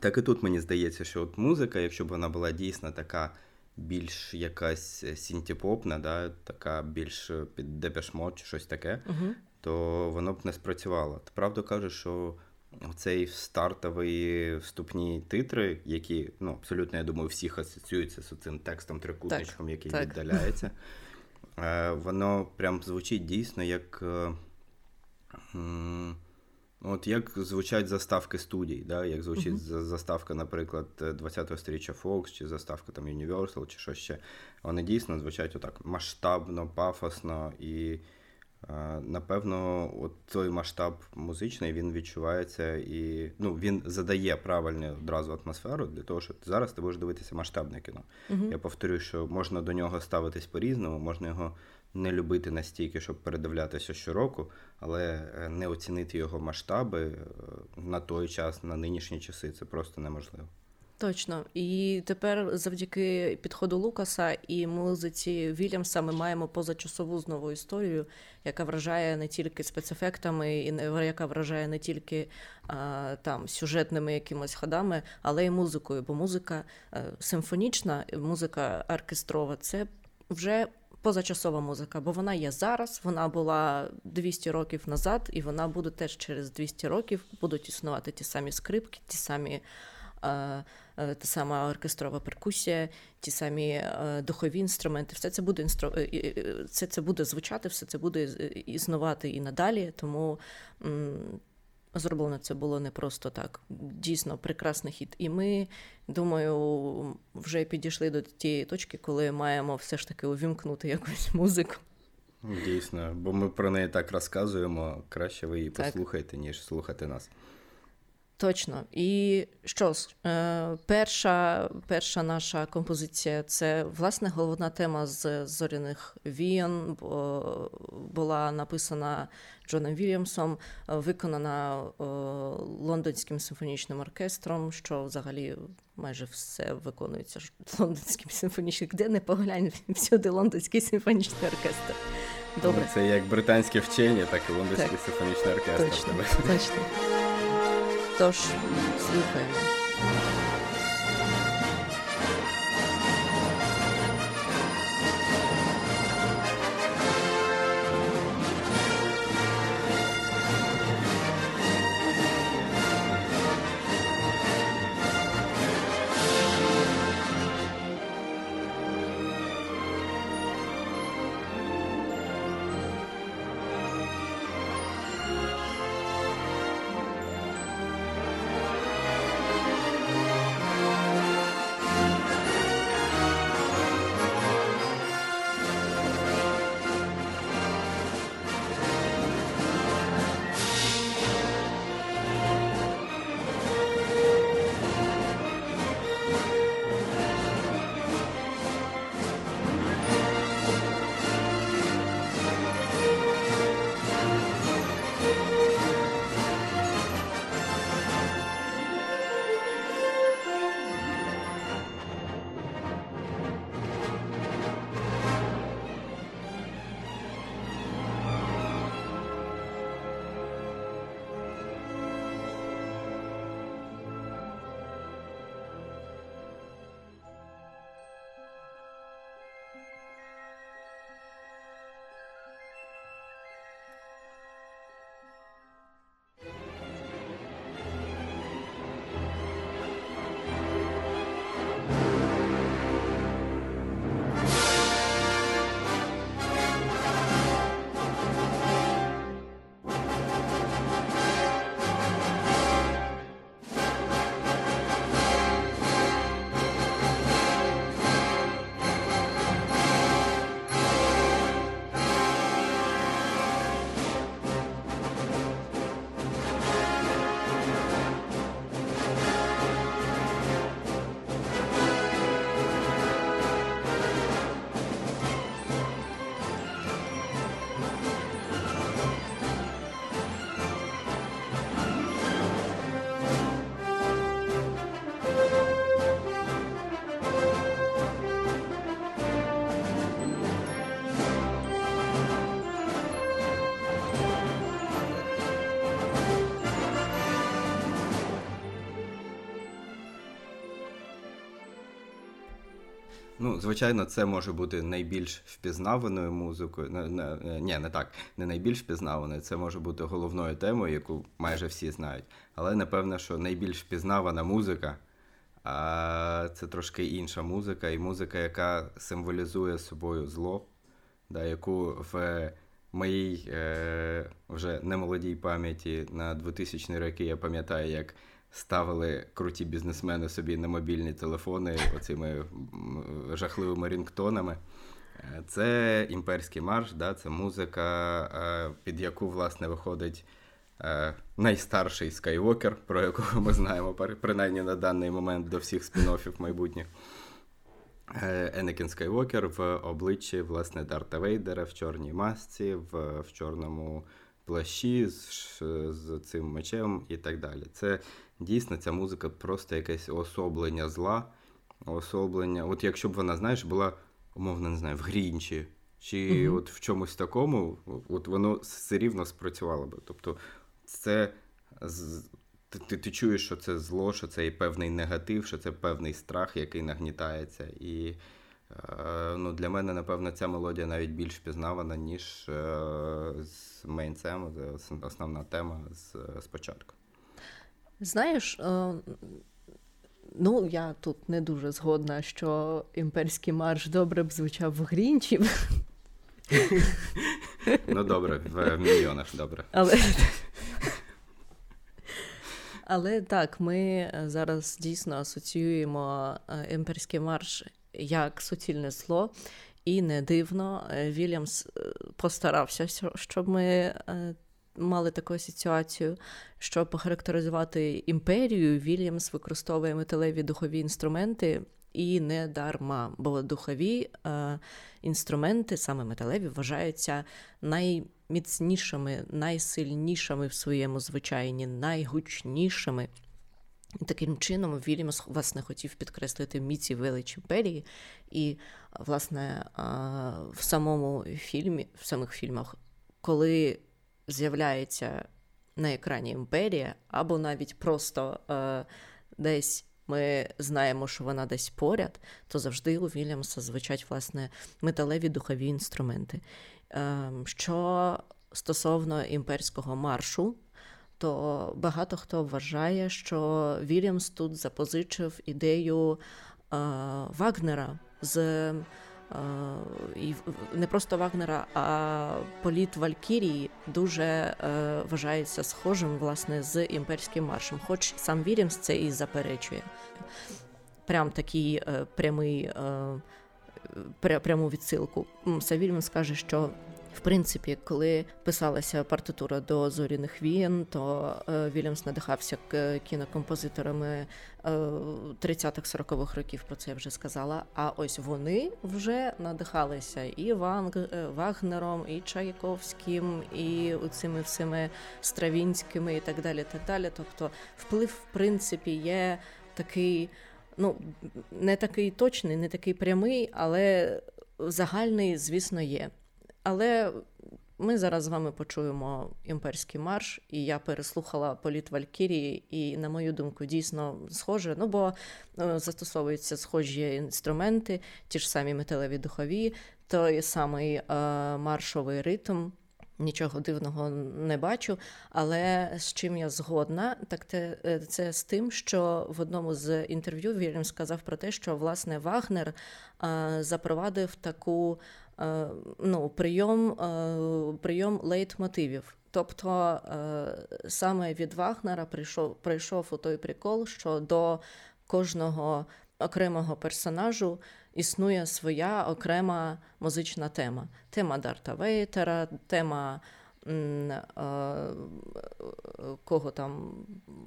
Так і тут мені здається, що от музика, якщо б вона була дійсно така більш якась сінтіпопна, да, така більш під депешмот чи щось таке, uh то воно б не спрацювало. Ти правда кажеш, що цей стартовий вступні титри, які ну, абсолютно, я думаю, всіх асоціюються з цим текстом трикутничком, який так. віддаляється. Е, воно прям звучить дійсно як. Е, от як звучать заставки студій, да? як звучить uh-huh. заставка, наприклад, 20-го сторіччя Fox, чи заставка там Universal, чи що ще. Вони дійсно звучать отак масштабно, пафосно і Напевно, от той масштаб музичний він відчувається і ну, він задає правильну одразу атмосферу для того, що зараз ти будеш дивитися масштабне кіно. uh Я повторюю, що можна до нього ставитись по-різному, можна його не любити настільки, щоб передивлятися щороку, але е, не оцінити його масштаби е, на той час, на нинішні часи це просто неможливо. Точно, і тепер, завдяки підходу Лукаса і музиці Вільямса, ми маємо позачасову знову історію, яка вражає не тільки спецефектами, і яка вражає не тільки а, там сюжетними якимось ходами, але й музикою. Бо музика е, симфонічна, музика оркестрова це вже. Позачасова музика, бо вона є зараз, вона була 200 років назад, і вона буде теж через 200 років будуть існувати ті самі скрипки, ті самі Е, та сама оркестрова перкусія, ті самі е, духові інструменти. Все це буде інстру... Е, все це буде звучати, все це буде існувати і надалі. Тому зроблено це було не просто так. Дійсно прекрасний хід. І ми, думаю, вже підійшли до тієї точки, коли маємо все ж таки увімкнути якусь музику. Дійсно, бо ми про неї так розказуємо. Краще ви її так. послухайте, ніж слухати нас. Точно. І що е, перша перша наша композиція це власне головна тема з зоряних віян, була написана Джоном Вільямсом, виконана лондонським симфонічним оркестром, що взагалі майже все виконується лондонським симфонічним. Де не поглянь, <laughs> всюди лондонський симфонічний оркестр. Добре. Це як британське вчення, так і лондонський так. симфонічний оркестр. Точно, точно. Тож слухаємо. Ну, звичайно, це може бути найбільш впізнаваною музикою. Ні, не так, не найбільш впізнаваною, це може бути головною темою, яку майже всі знають. Але напевно, що найбільш впізнавана музика а це трошки інша музика, і музика, яка символізує собою зло, да, яку в моїй е, вже немолодій пам'яті на 2000 роки я пам'ятаю, як ставили круті бізнесмени собі на мобільні телефони оцими жахливими рінгтонами. Е, це імперський марш, да, це музика, е, під яку власне виходить е, найстарший Скайвокер, про якого ми знаємо, принаймні на даний момент до всіх спін-оффів майбутніх. Енекін Скайвокер в обличчі власне Дарта Вейдера в чорній масці, в в чорному плащі з, з цим мечем і так далі. Це дійсно ця музика просто якесь особлення зла, особлення. От якщо б вона, знаєш, була, умовно, не знаю, в Грінчі, чи mm от в чомусь такому, от воно все рівно спрацювало би. Тобто, це ти, ти, ти чуєш, що це зло, що це і певний негатив, що це певний страх, який нагнітається. І е, ну, для мене, напевно, ця мелодія навіть більш пізнавана, ніж е, з мейнцем, основна тема з, з початку. Знаєш, е, ну я тут не дуже згодна, що імперський марш добре б звучав в Грінчі. Ну, добре, в мільйонах добре. Але але так, ми зараз дійсно асоціюємо е, імперський марш як суцільне зло, і не дивно, е, Вільямс постарався, щоб ми мали таку асоціацію, щоб похарактеризувати імперію, Вільямс використовує металеві духові інструменти. І не дарма, бо духові е, інструменти, саме металеві, вважаються найміцнішими, найсильнішими в своєму звичайні, найгучнішими. І таким чином Вільямс власне хотів підкреслити міці велич імперії. І, власне, е, в самому фільмі, в самих фільмах, коли з'являється на екрані імперія, або навіть просто е, десь ми знаємо, що вона десь поряд, то завжди у Вільямса звучать власне металеві духові інструменти. Е, що стосовно імперського маршу, то багато хто вважає, що Вільямс тут запозичив ідею е, Вагнера з і не просто Вагнера, а політ Валькірії дуже е, вважається схожим власне з імперським маршем, хоч сам Вільямс це і заперечує. Прям такий е, прямий е, пряму відсилку. Савільм скаже, що в принципі, коли писалася партитура до зоряних війн, то е, Вільямс надихався кінокомпозиторами 30-х-40-х е, років. Про це я вже сказала. А ось вони вже надихалися і Ванг, е, Вагнером, і Чайковським, і цими всіми Стравінськими, і так далі. так далі. Тобто, вплив, в принципі, є такий. Ну, не такий точний, не такий прямий, але загальний, звісно, є. Але ми зараз з вами почуємо імперський марш, і я переслухала політ Валькірії, і, на мою думку, дійсно схоже. Ну бо е, застосовуються схожі інструменти, ті ж самі металеві духові, той самий е, маршовий ритм. Нічого дивного не бачу, але з чим я згодна, так це, це з тим, що в одному з інтерв'ю Вільям сказав про те, що власне Вагнер а, е, запровадив таку Е, ну, прийом е, прийом лейтмотивів. Тобто е, саме від Вагнера прийшов прийшов у той прикол, що до кожного окремого персонажу існує своя окрема музична тема. Тема Дарта Вейтера, тема кого там,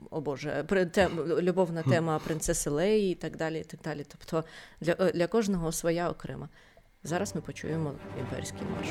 о Боже, любовна тема <laughs> принцеси Леї і так далі. і так далі. Тобто для, для кожного своя окрема. Зараз ми почуємо імперський марш.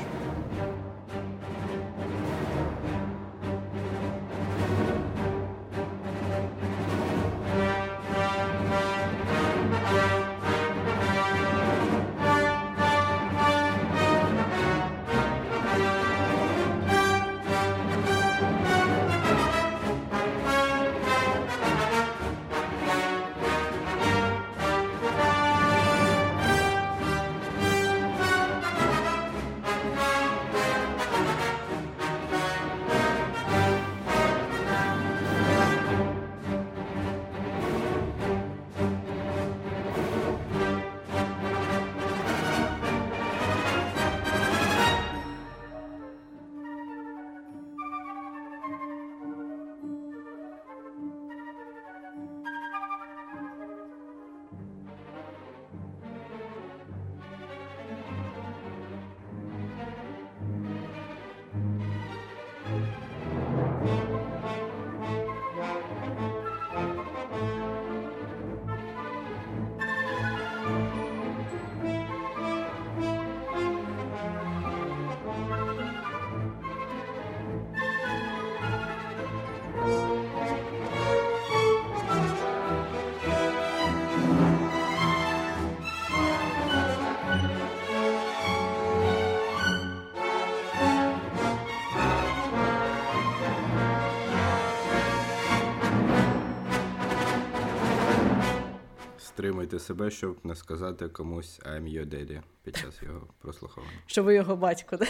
Стримуєте себе, щоб не сказати комусь I'm your daddy під час його прослуховування. Що ви його батько, да?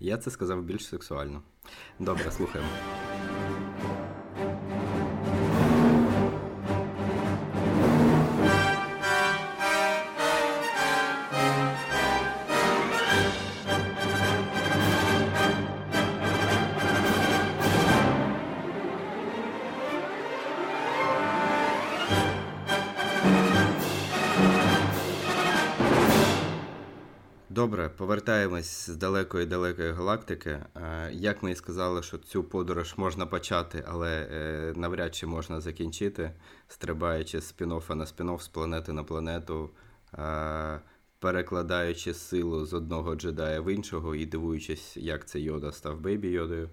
Я це сказав більш сексуально. Добре, слухаємо. Повертаємось з далекої далекої галактики. Е, як ми і сказали, що цю подорож можна почати, але е, навряд чи можна закінчити, стрибаючи з спін-оффа на спін-офф, з планети на планету, е, перекладаючи силу з одного джедая в іншого і дивуючись, як це йода став бейбі йодою.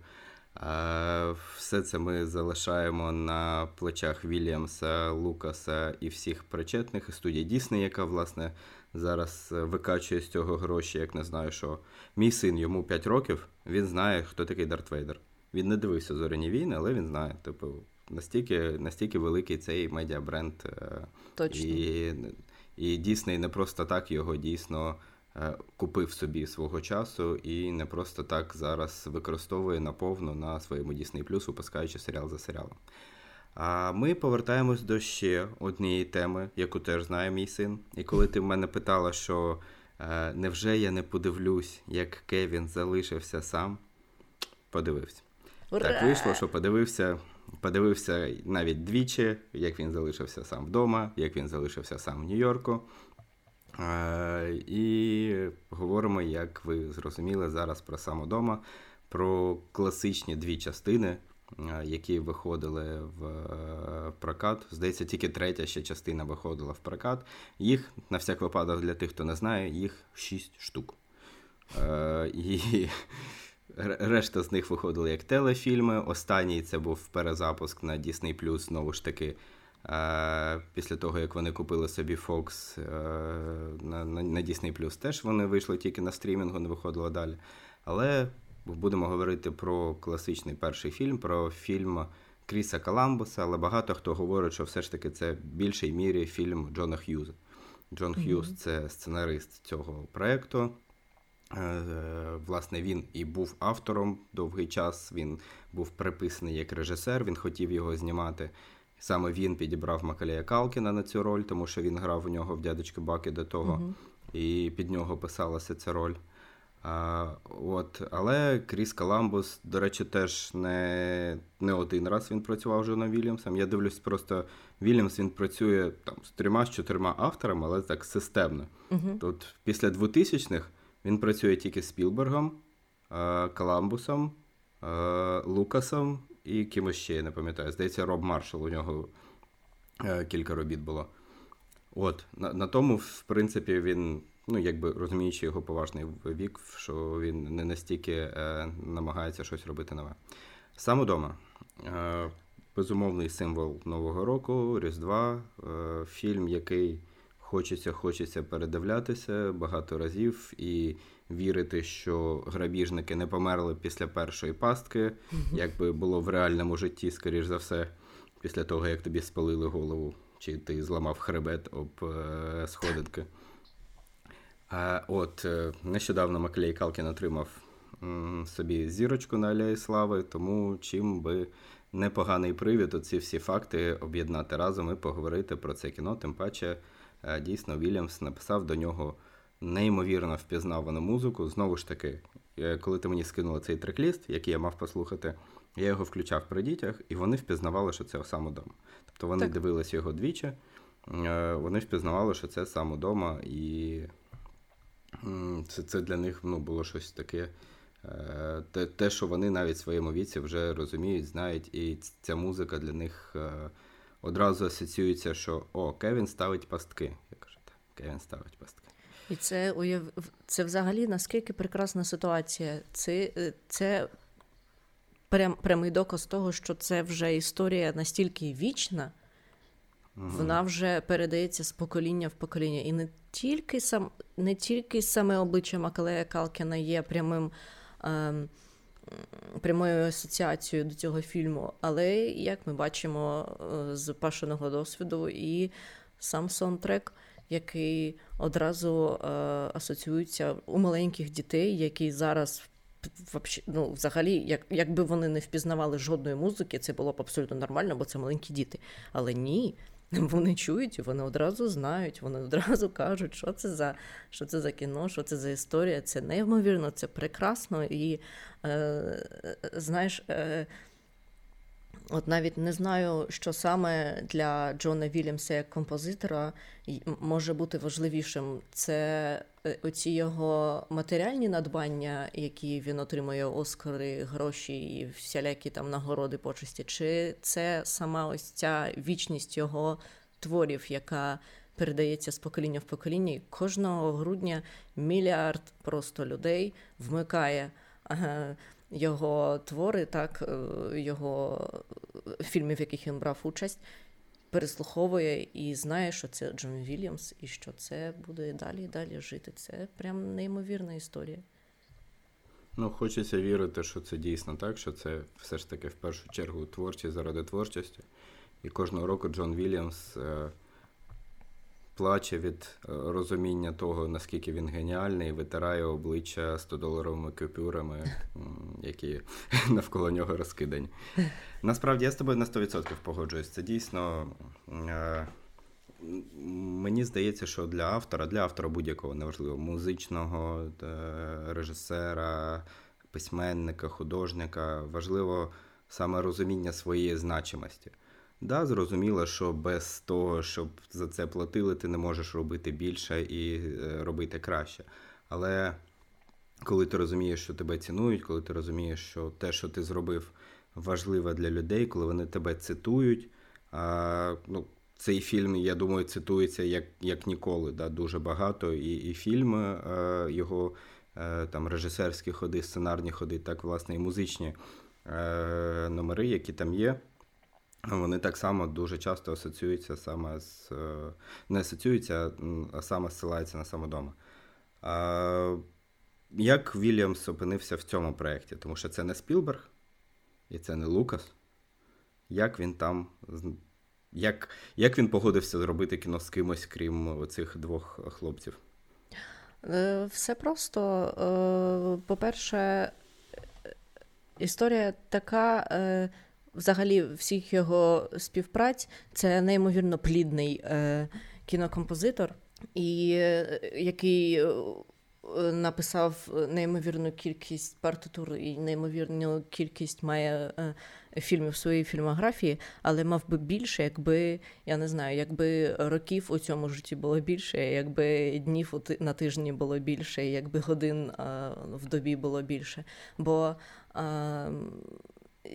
Все це ми залишаємо на плечах Вільямса, Лукаса і всіх причетних і студії Дісней, яка власне зараз е, викачує з цього гроші, як не знаю, що мій син йому 5 років, він знає, хто такий Дарт Вейдер. Він не дивився зоряні війни, але він знає. Типу, настільки настільки великий цей медіабренд. Е, Точно. І і Дісней не просто так його дійсно е, купив собі свого часу і не просто так зараз використовує наповну на своєму Disney Plus, випускаючи серіал за серіалом. А ми повертаємось до ще однієї теми, яку теж знає мій син. І коли ти в мене питала, що е, невже я не подивлюсь, як Кевін залишився сам, подивився. Ура! Так вийшло, що подивився. Подивився навіть двічі, як він залишився сам вдома, як він залишився сам в Нью-Йорку. Е, і говоримо, як ви зрозуміли зараз про сам вдома, про класичні дві частини які виходили в е, прокат. Здається, тільки третя ще частина виходила в прокат. Їх, на всяк випадок, для тих, хто не знає, їх шість штук. Е, і <laughs> решта з них виходили як телефільми. Останній це був перезапуск на Disney знову ж таки. Після того, як вони купили собі Fox на на, Disney теж вони вийшли тільки на стрімінгу, не виходило далі. Але будемо говорити про класичний перший фільм, про фільм Кріса Каламбуса, але багато хто говорить, що все ж таки це в більшій мірі фільм Джона Х'юза. Джон mm-hmm. Х'юз це сценарист цього проєкту. Е, власне, він і був автором довгий час. Він був приписаний як режисер, він хотів його знімати. Саме він підібрав Макалія Калкіна на цю роль, тому що він грав у нього в дядечки Баки до того, mm-hmm. і під нього писалася ця роль. А, от, Але Кріс Каламбус, до речі, теж не не один раз він працював вже на Вільямсом. Я дивлюсь, просто Вільямс він працює там з трьома з чотирма авторами, але так системно. uh Тут після 2000-х він працює тільки з Спілбергом, Каламбусом, Лукасом і кимось ще я не пам'ятаю. Здається, Роб Маршал у нього е, кілька робіт було. От, на, на тому, в принципі, він ну якби розуміючи його поважний вік, що він не настільки е, намагається щось робити нове. Сам удома. Е, безумовний символ Нового року, Різдва, е, фільм, який хочеться, хочеться передивлятися багато разів і вірити, що грабіжники не померли після першої пастки, як би було в реальному житті, скоріш за все, після того, як тобі спалили голову, чи ти зламав хребет об е, сходинки. А От е, нещодавно Маклей Калкін отримав собі зірочку на Алеї Слави, тому чим би непоганий привід оці всі факти об'єднати разом і поговорити про це кіно. Тим паче, е, дійсно, Вільямс написав до нього неймовірно впізнавану музику. Знову ж таки, е, коли ти мені скинула цей трек-ліст, який я мав послухати, я його включав при дітях, і вони впізнавали, що це сам удома. Тобто вони так. дивилися його двічі, вони впізнавали, що це сам удома, і це це для них ну, було щось таке. Е, те, те, що вони навіть в своєму віці вже розуміють, знають, і ця музика для них е, одразу асоціюється, що о, Кевін ставить пастки. Я кажу, так, Кевін ставить пастки. І це уяв... це взагалі наскільки прекрасна ситуація. Це е, це прям, прямий доказ того, що це вже історія настільки вічна, Угу. Вона вже передається з покоління в покоління. І не тільки сам, не тільки саме обличчя Макалея Калкіна є прямим ем, прямою асоціацією до цього фільму. Але як ми бачимо е, з пашеного досвіду, і сам саундтрек, який одразу е, асоціюється у маленьких дітей, які зараз. Ну, взагалі, як, якби вони не впізнавали жодної музики, це було б абсолютно нормально, бо це маленькі діти. Але ні, <laughs> вони чують, вони одразу знають, вони одразу кажуть, що це за що це за кіно, що це за історія. Це неймовірно, це прекрасно. І е, знаєш, е, от навіть не знаю, що саме для Джона Вільямса як композитора може бути важливішим. Це е, оці його матеріальні надбання, які він отримує Оскари, гроші і всілякі там нагороди почесті, чи це сама ось ця вічність його творів, яка передається з покоління в покоління. І Кожного грудня мільярд просто людей вмикає. Його твори, так, е, його фільмів, в яких він брав участь, переслуховує і знає, що це Джон Вільямс, і що це буде далі і далі жити. Це прям неймовірна історія. Ну, хочеться вірити, що це дійсно так, що це все ж таки в першу чергу творчість заради творчості. І кожного року Джон Вільямс е, плаче від е, розуміння того, наскільки він геніальний, витирає обличчя 100-доларовими купюрами, <laughs> які <laughs> навколо нього розкидані. Насправді я з тобою на 100% погоджуюсь. Це дійсно. Е, мені здається, що для автора, для автора будь-якого неважливо, музичного е, режисера, письменника, художника важливо саме розуміння своєї значимості. Да, зрозуміло, що без того, щоб за це платили, ти не можеш робити більше і е, робити краще. Але коли ти розумієш, що тебе цінують, коли ти розумієш, що те, що ти зробив, важливе для людей, коли вони тебе цитують. А, ну, Цей фільм, я думаю, цитується як як ніколи. Да, Дуже багато. І і фільми, е, його е, там режисерські ходи, сценарні ходи, так, власне, і музичні номери, які там є. Вони так само дуже часто асоціюються саме з е, не асоціюються, а саме зсилаються на самодома. Як Вільямс опинився в цьому проєкті? Тому що це не Спілберг і це не Лукас. Як він там, як, як він погодився зробити кіно з кимось, крім цих двох хлопців? Е, все просто. Е, по-перше, історія така взагалі всіх його співпраць це неймовірно плідний е, кінокомпозитор, і е, який е, написав неймовірну кількість партитур і неймовірну кількість має е, фільмів в своїй фільмографії, але мав би більше, якби я не знаю, якби років у цьому житті було більше, якби днів на тижні було більше, якби годин в добі було більше. Бо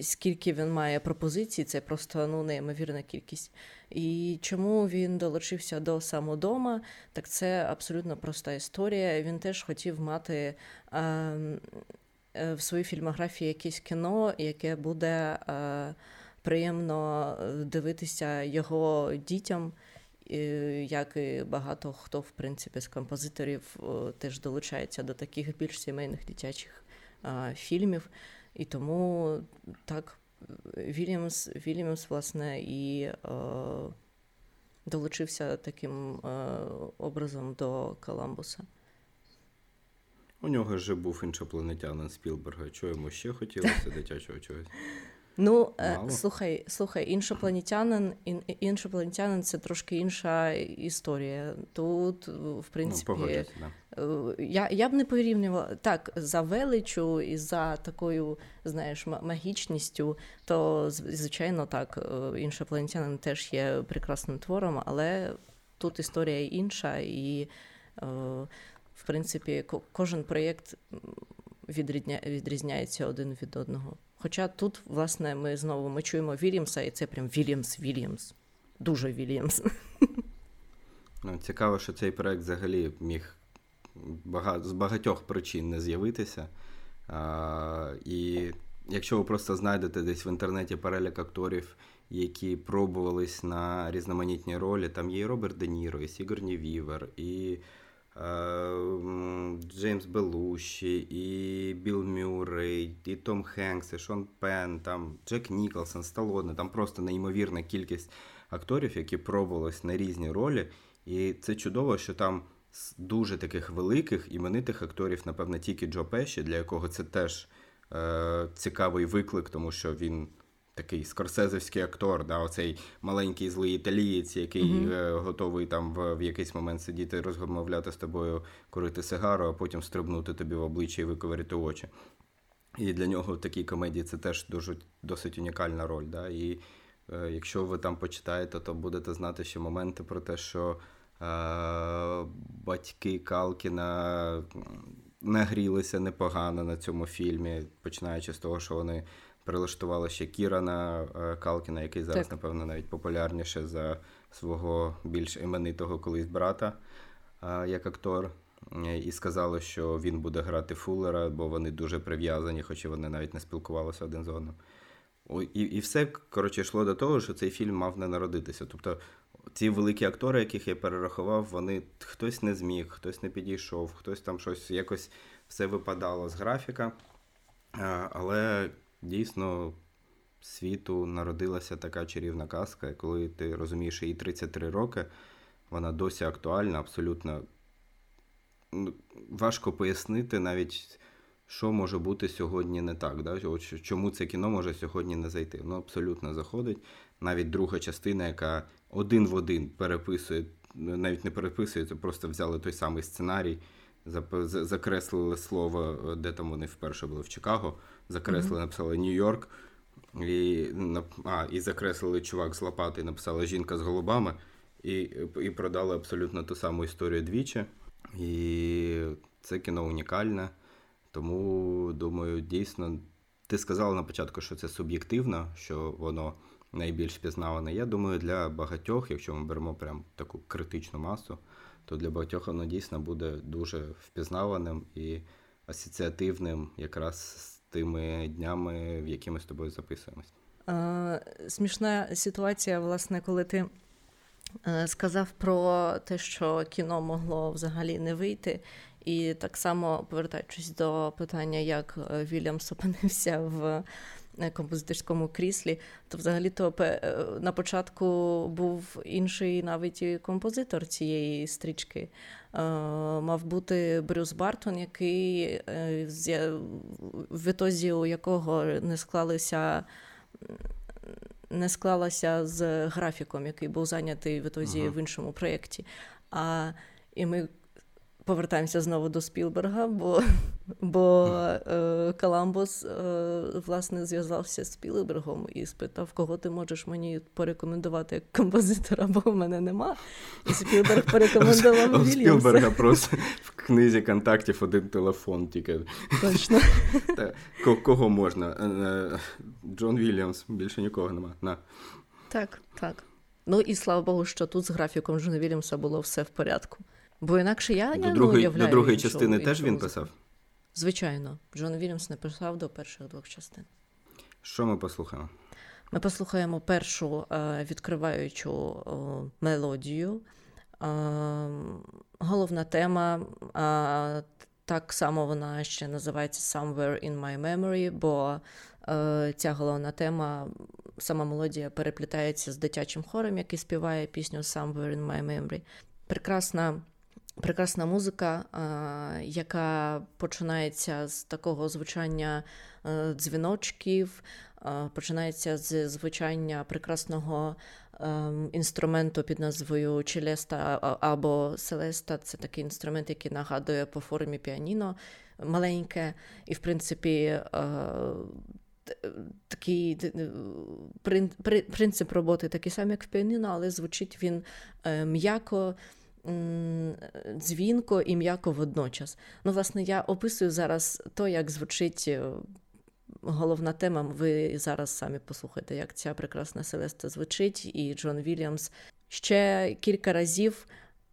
скільки він має пропозицій, це просто ну, неймовірна кількість. І чому він долучився до самодома, так це абсолютно проста історія. Він теж хотів мати а, е, в своїй фільмографії якесь кіно, яке буде а, приємно дивитися його дітям. Як і багато хто, в принципі, з композиторів теж долучається до таких більш сімейних дитячих а, фільмів. І тому так, Вільямс, Вільямс власне, і е, долучився таким е, образом до Коламбуса. У нього ж був іншопланетянин Спілберга. Чого йому ще хотілося <laughs> дитячого чогось? Ну, е, Мало. слухай, слухай, іншопланетянин, іншопланетянин це трошки інша історія. Тут, в принципі, ну, да. Е, я я б не порівнювала так за величу і за такою, знаєш, магічністю, то звичайно так, е, іншопланетянин теж є прекрасним твором, але тут історія інша, і в принципі кожен проєкт відрізняється один від одного. Хоча тут, власне, ми знову ми чуємо Вільямса, і це прям Вільямс Вільямс. Дуже Вільямс. Ну, Цікаво, що цей проект взагалі міг з багатьох причин не з'явитися. І якщо ви просто знайдете десь в інтернеті перелік акторів, які пробувались на різноманітні ролі, там є і Роберт Де Ніро, і Сігурні Вівер, і Джеймс Белуші, і Білл Мюррей, і Том Хенкс, і Шон Пен, там Джек Ніколсон, Сталоне, там просто неймовірна кількість акторів, які пробувались на різні ролі. І це чудово, що там з дуже таких великих іменитих акторів, напевно, тільки Джо Пеші, для якого це теж е, цікавий виклик, тому що він такий скорсезовський актор, да, оцей маленький злий італієць, який mm-hmm. готовий там в, в якийсь момент сидіти, розмовляти з тобою, курити сигару, а потім стрибнути тобі в обличчя і виковирити очі. І для нього в такій комедії це теж дуже досить унікальна роль. Да? І е, якщо ви там почитаєте, то будете знати ще моменти про те, що е, батьки Калкіна нагрілися непогано на цьому фільмі, починаючи з того, що вони прилаштували ще Кірана е, Калкіна, який зараз, так. напевно, навіть популярніше за свого більш іменитого колись брата е, як актор. І сказали, що він буде грати Фуллера, бо вони дуже прив'язані, хоча вони навіть не спілкувалися один з одним. І і все коротше, йшло до того, що цей фільм мав не народитися. Тобто ці великі актори, яких я перерахував, вони хтось не зміг, хтось не підійшов, хтось там щось якось все випадало з графіка. Е, але дійсно світу народилася така чарівна казка, коли ти розумієш, їй 33 роки, вона досі актуальна, абсолютно ну, важко пояснити навіть. Що може бути сьогодні не так? Да? Чому це кіно може сьогодні не зайти? Ну, абсолютно заходить. Навіть друга частина, яка один в один переписує, навіть не переписує, це просто взяли той самий сценарій, закреслили слово, де там вони вперше були в Чикаго, закреслили, написали Нью-Йорк, і а, і закреслили чувак з лопати, і написали Жінка з голубами, і, і продали абсолютно ту саму історію двічі. І це кіно унікальне. Тому, думаю, дійсно, ти сказала на початку, що це суб'єктивно, що воно найбільш впізнаване. Я думаю, для багатьох, якщо ми беремо прям таку критичну масу, то для багатьох воно дійсно буде дуже впізнаваним і асоціативним якраз з тими днями, в які ми з тобою записуємось. Смішна ситуація, власне, коли ти е, сказав про те, що кіно могло взагалі не вийти. І так само повертаючись до питання, як е, Вільямс опинився в композиторському кріслі, то взагалі-то на початку був інший навіть композитор цієї стрічки. Мав бути Брюс Бартон, який в етозі у якого не склалися. Не склалася з графіком, який був зайнятий в етозі uh-huh. в іншому проєкті. А і ми повертаємося знову до Спілберга, бо бо е, Каламбос е, власне зв'язався з Спілбергом і спитав, кого ти можеш мені порекомендувати як композитора, бо в мене нема. І Спілберг порекомендував Вільямса. Спілберга просто в книзі контактів один телефон тільки. Точно. Кого можна? Е, е, Джон Вільямс, більше нікого нема. На. Так, так. Ну і слава Богу, що тут з графіком Джона Вільямса було все в порядку. Бо інакше я, до я другої, уявляю До другої іншого, частини іншого. теж він писав? Звичайно, Джон Вільямс не писав до перших двох частин. Що ми послухаємо? Ми послухаємо першу е, відкриваючу мелодію. Е, головна тема. Е, так само вона ще називається Somewhere in My Memory, бо ця головна тема, сама мелодія переплітається з дитячим хором, який співає пісню Somewhere in My Memory. Прекрасна Прекрасна музика, яка починається з такого звучання е, дзвіночків, починається з звучання прекрасного ем, інструменту під назвою Челеста або Селеста. Це такий інструмент, який нагадує по формі піаніно маленьке, і, в принципі, е, такий принцип роботи такий самий, як в піаніно, але звучить він е, м'яко дзвінко і м'яко водночас. Ну, власне, я описую зараз то, як звучить е, головна тема. Ви зараз самі послухайте, як ця прекрасна Селеста звучить, і Джон Вільямс ще кілька разів.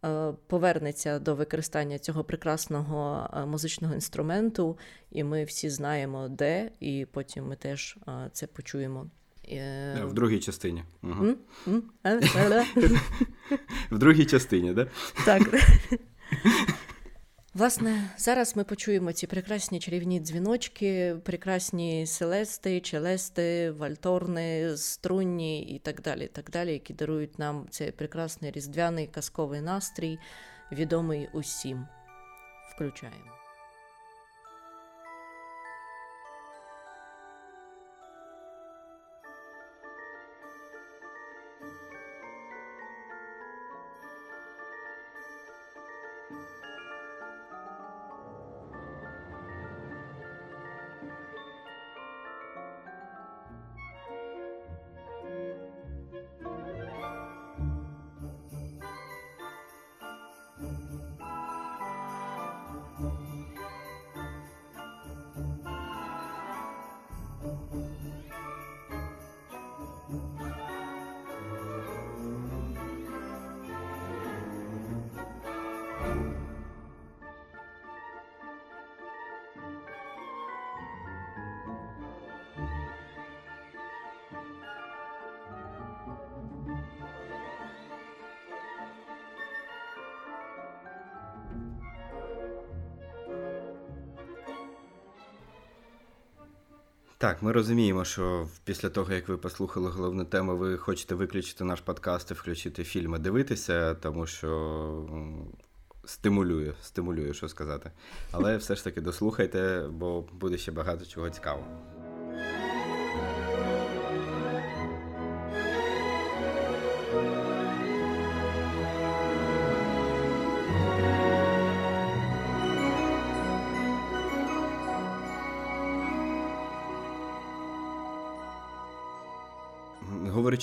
Е, повернеться до використання цього прекрасного е, музичного інструменту, і ми всі знаємо, де, і потім ми теж це почуємо. Е, в другій частині. Угу. <laughs> В другій частині, да? так? <laughs> Власне, зараз ми почуємо ці прекрасні чарівні дзвіночки, прекрасні селести, челести, вальторни, струнні і так далі, так далі, які дарують нам цей прекрасний різдвяний казковий настрій, відомий усім. Включаємо. Так, ми розуміємо, що після того, як ви послухали головну тему, ви хочете виключити наш подкаст і включити фільми, дивитися, тому що стимулює, стимулює, що сказати. Але все ж таки дослухайте, бо буде ще багато чого цікавого.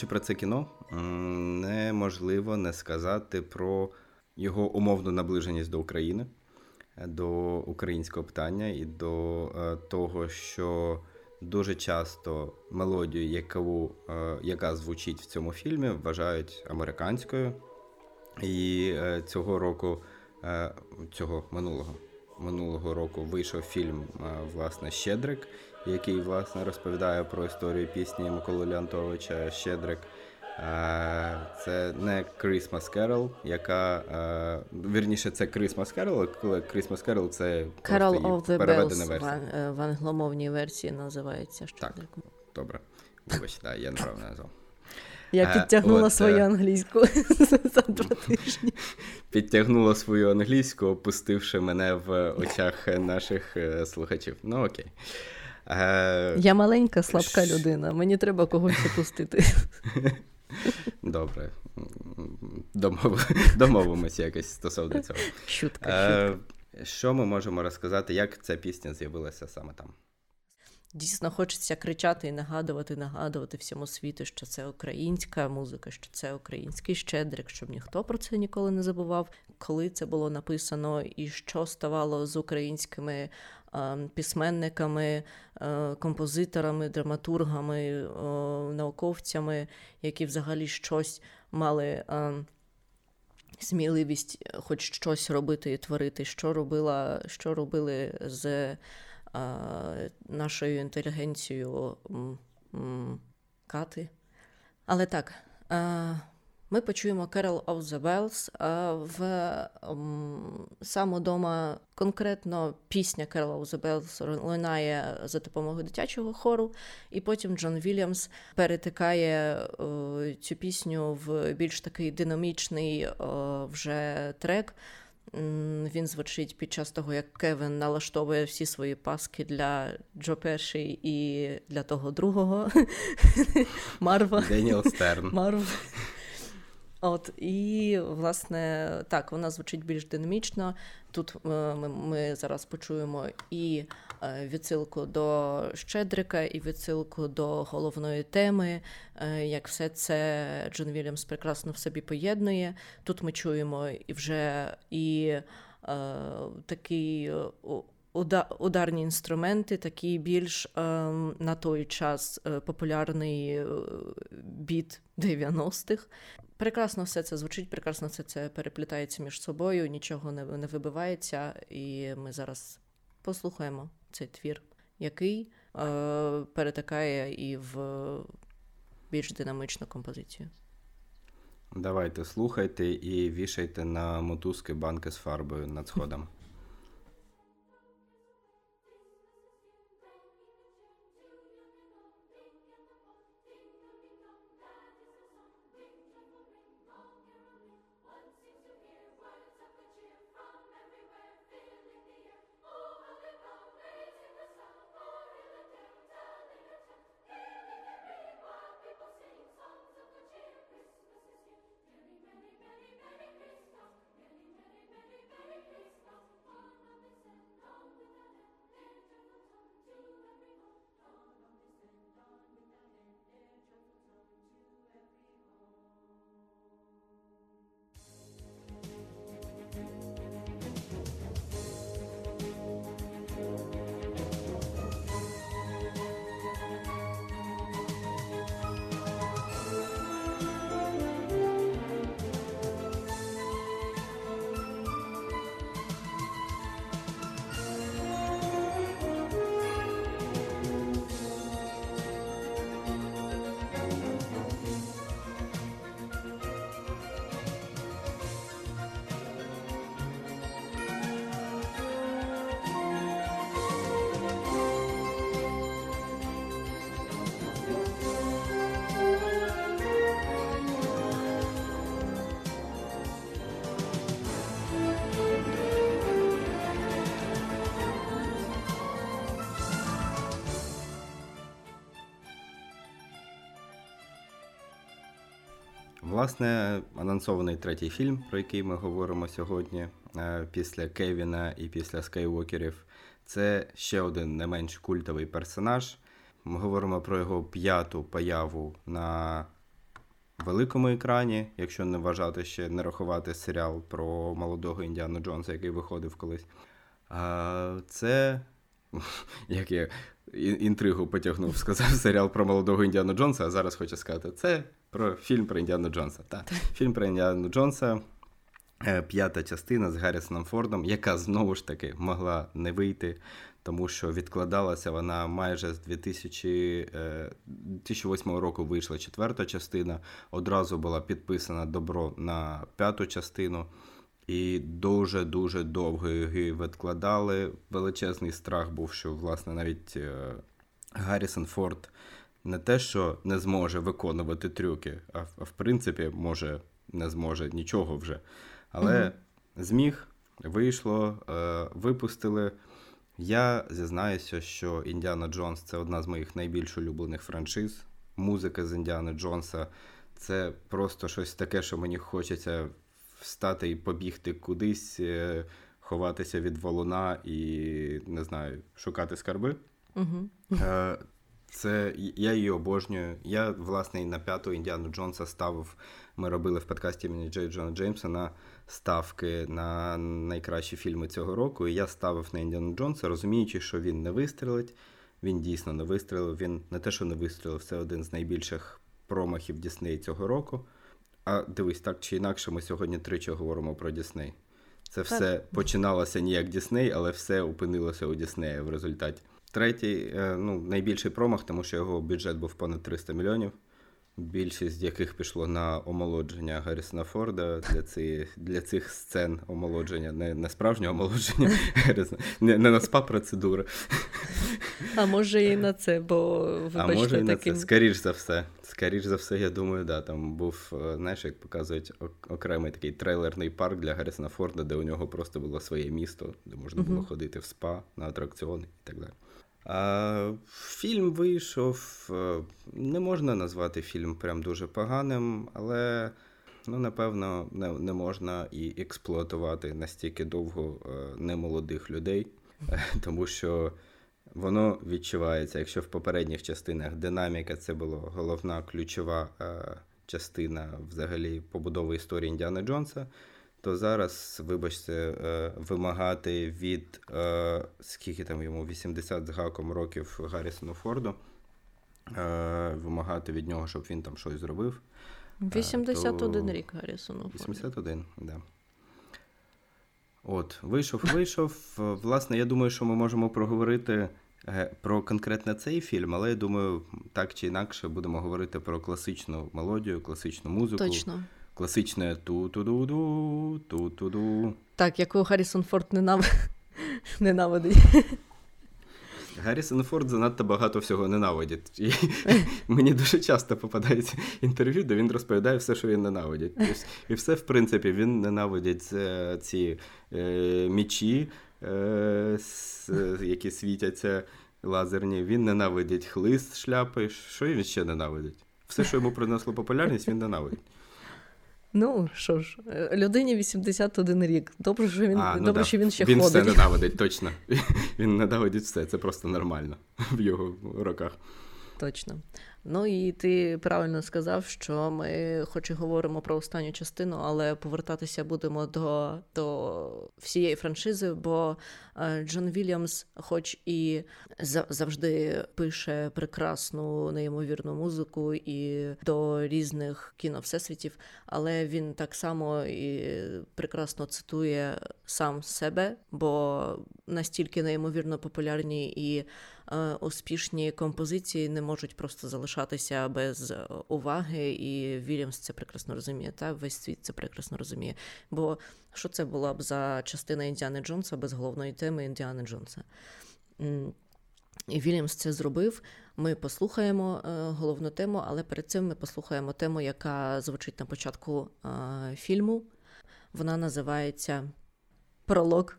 Про це кіно, неможливо не сказати про його умовну наближеність до України, до українського питання і до е, того, що дуже часто мелодію, яку, е, яка звучить в цьому фільмі, вважають американською. І е, цього року, цього минулого минулого року вийшов фільм власне Щедрик який власне розповідає про історію пісні Миколи Леонтовича Щедрик. Це не Christmas Carol, яка вірніше, це Christmas Carol, коли Christmas Carol це Carol of the Bells версія. в англомовній версії називається Так, Добре. Вибач, да, я неправильно назвав. Я підтягнула От, свою англійську <laughs> за два тижні. Підтягнула свою англійську, опустивши мене в очах наших е, слухачів. Ну окей. Е, Я маленька, слабка людина, мені треба когось опустити. <laughs> Добре. Домов... <laughs> Домовимося якось стосовно цього. Шутка, е, шутка. Що ми можемо розказати, як ця пісня з'явилася саме там? Дійсно, хочеться кричати і нагадувати, нагадувати всьому світу, що це українська музика, що це український щедрик, щоб ніхто про це ніколи не забував, коли це було написано, і що ставало з українськими письменниками, композиторами, драматургами, науковцями, які взагалі щось мали. Сміливість хоч щось робити і творити, що робила, що робили з нашою інтелігенцією кати. Але так, ми почуємо Carol of the Bells в саме дома конкретно пісня Carol of the Bells лунає за допомогою дитячого хору, і потім Джон Вільямс перетикає цю пісню в більш такий динамічний вже трек. Він звучить під час того, як Кевін налаштовує всі свої паски для Джо Перший і для того другого <laughs> Марва. Деніел Стерн. Марв. От і власне так вона звучить більш динамічно. Тут е, ми, ми зараз почуємо і е, відсилку до Щедрика, і відсилку до головної теми. Е, як все це Джон Вільямс прекрасно в собі поєднує. Тут ми чуємо і вже і такий ударні інструменти, такий більш е, на той час популярний біт 90-х. Прекрасно все це звучить, прекрасно все це переплітається між собою, нічого не не вибивається, і ми зараз послухаємо цей твір, який е, перетикає і в більш динамичну композицію. Давайте слухайте і вішайте на мотузки банки з фарбою над сходом. Власне, анонсований третій фільм, про який ми говоримо сьогодні, е, після Кевіна і після Скайвокерів. Це ще один не менш культовий персонаж. Ми говоримо про його п'яту появу на великому екрані, якщо не вважати ще не рахувати серіал про молодого Індіану Джонса, який виходив колись. Це <laughs> як я інтригу потягнув, сказав серіал про молодого Індіану Джонса, а зараз хочу сказати, це про фільм про Індіану Джонса. Так, Фільм про Індіану Джонса. Е, п'ята частина з Гаррісоном Фордом, яка знову ж таки могла не вийти, тому що відкладалася вона майже з 2000, 2008 е, року вийшла четверта частина. Одразу була підписана добро на п'яту частину. І дуже-дуже довго її відкладали. Величезний страх був, що власне навіть е, Гаррісон Форд не те, що не зможе виконувати трюки, а в принципі, може, не зможе нічого вже. Але угу. зміг, вийшло, е, випустили. Я зізнаюся, що Індіана Джонс це одна з моїх найбільш улюблених франшиз. Музика з Індіани Джонса це просто щось таке, що мені хочеться встати і побігти кудись, е, ховатися від волуна і не знаю, шукати скарби. Угу. Це я її обожнюю. Я, власне, і на п'яту Індіану Джонса ставив. Ми робили в подкасті імені Джей Джона Джеймса на ставки на найкращі фільми цього року. І я ставив на Індіану Джонса, розуміючи, що він не вистрілить. Він дійсно не вистрілив. Він не те, що не вистрілив, це один з найбільших промахів Дісней цього року. А дивись, так чи інакше, ми сьогодні тричі говоримо про Дісней. Це все так. починалося не як Дісней, але все опинилося у Діснея в результаті. Третій, е, ну, найбільший промах, тому що його бюджет був понад 300 мільйонів більшість з яких пішло на омолодження Гаррісона Форда для цих для цих сцен омолодження, не не справжнього омолодження, <laughs> не не на спа процедури. А може і на це, бо вибачте, А може і на таким... це. Скоріш за все. Скоріш за все, я думаю, да, там був, е, знаєш, як показують окремий такий трейлерний парк для Гаррісона Форда, де у нього просто було своє місто, де можна було uh-huh. ходити в спа на атракціони і так далі. Фільм вийшов. Е, не можна назвати фільм прям дуже поганим, але ну, напевно не, не можна і експлуатувати настільки довго е, немолодих людей, <laughs> тому що воно відчувається. Якщо в попередніх частинах динаміка це була головна ключова е, частина взагалі побудови історії Індіана Джонса то зараз, вибачте, е, вимагати від е, скільки там йому 80 з гаком років Гаррісону Форду, е, вимагати від нього, щоб він там щось зробив. 81 то... рік Гаррісону Форду. 81, так. Да. От, вийшов, вийшов. <laughs> Власне, я думаю, що ми можемо проговорити про конкретно цей фільм, але я думаю, так чи інакше будемо говорити про класичну мелодію, класичну музику. Точно класичне ту-ту-ду-ду, ту-ту-ду. Так, яку Гаррісон Форд ненав... <laughs> ненавидить. Гаррісон Форд занадто багато всього ненавидить. І <laughs> Мені дуже часто попадається інтерв'ю, де він розповідає все, що він ненавидить. І все, в принципі, він ненавидить е, ці е, мічі, е, які світяться лазерні. Він ненавидить хлист шляпи. Що він ще ненавидить? Все, що йому принесло популярність, він ненавидить. Ну що ж, е, людині 81 рік. Добре, що він а, ну добре, да. що він ще він ходить. Він все <laughs> ненавидить, точно. Він ненавидить все. Це просто нормально в його роках. Точно. Ну і ти правильно сказав, що ми, хоч і говоримо про останню частину, але повертатися будемо до до всієї франшизи, бо е, Джон Вільямс, хоч і завжди пише прекрасну неймовірну музику і до різних кіно всесвітів, але він так само і прекрасно цитує сам себе, бо настільки неймовірно популярні і. Е, успішні композиції не можуть просто залишатися без уваги, і Вільямс це прекрасно розуміє. Та весь світ це прекрасно розуміє. Бо що це була б за частина Індіани Джонса без головної теми Індіани Джонса? І Вільямс це зробив. Ми послухаємо е, головну тему, але перед цим ми послухаємо тему, яка звучить на початку е, фільму. Вона називається пролог.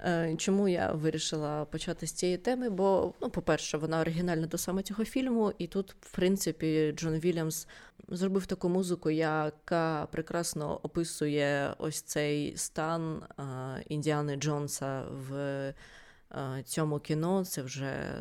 Е, чому я вирішила почати з цієї теми? Бо, ну, по-перше, вона оригінальна до саме цього фільму, і тут, в принципі, Джон Вільямс зробив таку музику, яка прекрасно описує ось цей стан Індіани Джонса в цьому кіно це вже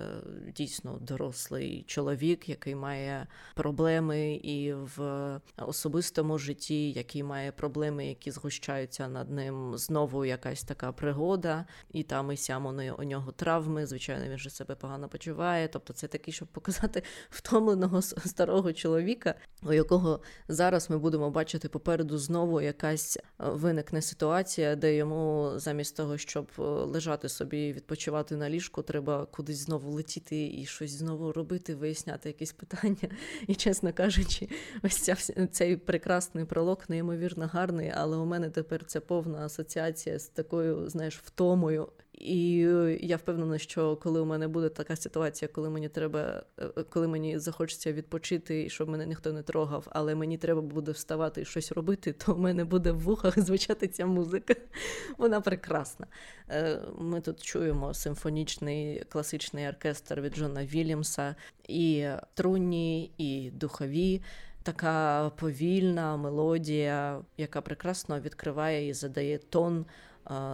дійсно дорослий чоловік, який має проблеми і в особистому житті, який має проблеми, які згущаються над ним. Знову якась така пригода, і там і сям у нього травми. Звичайно, він же себе погано почуває. Тобто, це такий, щоб показати <laughs> втомленого старого чоловіка, у якого зараз ми будемо бачити попереду знову якась виникне ситуація, де йому замість того, щоб лежати собі відпочивати, відпочивати на ліжку, треба кудись знову летіти і щось знову робити, виясняти якісь питання. <laughs> І, чесно кажучи, ось ця цей прекрасний пролог, неймовірно гарний, але у мене тепер це повна асоціація з такою, знаєш, втомою. І е, я впевнена, що коли у мене буде така ситуація, коли мені треба, е, е, коли мені захочеться відпочити, і щоб мене ніхто не трогав, але мені треба буде вставати і щось робити, то в мене буде в вухах звучати ця музика. <laughs> Вона прекрасна. Ми тут чуємо симфонічний класичний оркестр від Джона Вільямса, і трунні, і духові. Така повільна мелодія, яка прекрасно відкриває і задає тон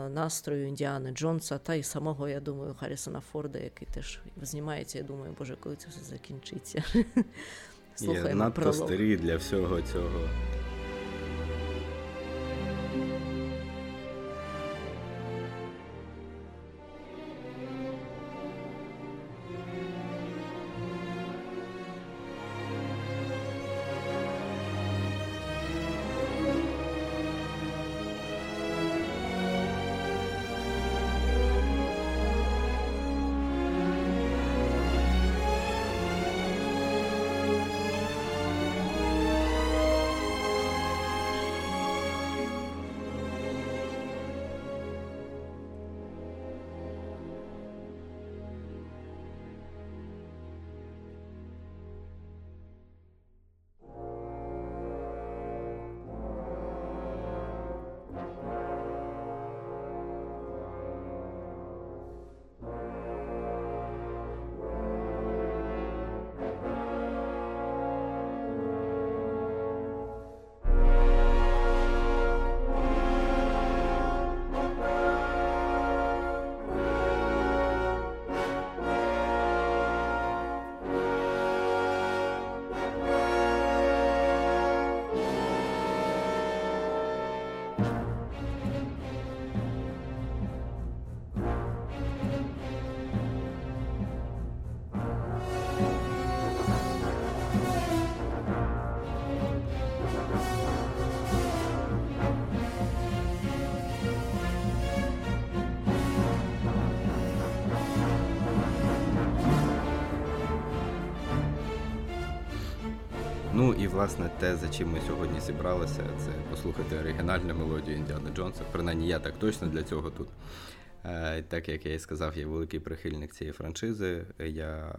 настрою Індіани Джонса та й самого, я думаю, Харрісона Форда, який теж знімається. Я думаю, боже, коли це все закінчиться. <laughs> Слухаємо Є надто старі для всього цього. І власне те, за чим ми сьогодні зібралися, це послухати оригінальну мелодію Індіана Джонса. Принаймні, я так точно для цього тут. Е, так як я і сказав, я великий прихильник цієї франшизи. Я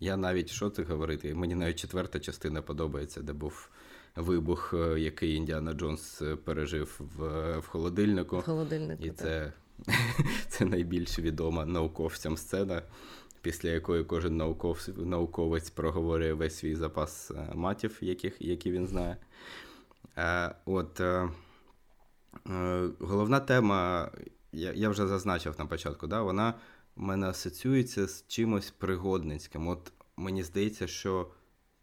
я навіть що це говорити? Мені навіть четверта частина подобається, де був вибух, е, який Індіана Джонс пережив в в холодильнику. В холодильнику, І це, <laughs> це найбільш відома науковцям сцена після якої кожен науковець, науковець проговорює весь свій запас е, матів, яких, які він знає. Е, от е, Головна тема, я вже зазначив на початку, да, вона в мене асоціюється з чимось пригодницьким. От Мені здається, що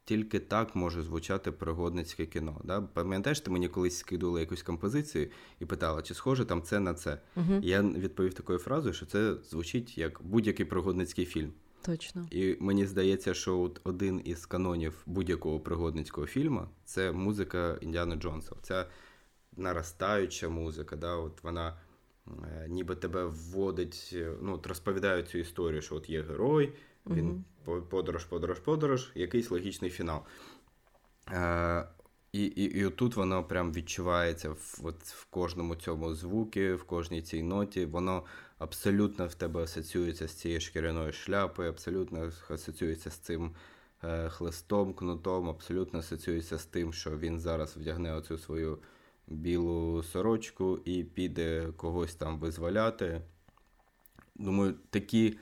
тільки так може звучати пригодницьке кіно. Да? Пам'ятаєш, ти мені колись скидувала якусь композицію і питала, чи схоже там це на це. Угу. Я відповів такою фразою, що це звучить як будь-який пригодницький фільм. Точно. І мені здається, що от один із канонів будь-якого пригодницького фільму це музика Індіана Джонса. Ця наростаюча музика, да, от вона е, ніби тебе вводить, ну, от розповідає цю історію, що от є герой, він угу. подорож, подорож, подорож, якийсь логічний фінал. Е, і і, і тут воно прям відчувається в от, в кожному цьому звукі, в кожній цій ноті. Воно абсолютно в тебе асоціюється з цією шкіряною шляпою, абсолютно асоціюється з цим е, хлистом, кнутом, абсолютно асоціюється з тим, що він зараз вдягне оцю свою білу сорочку і піде когось там визволяти. Думаю, такі, так,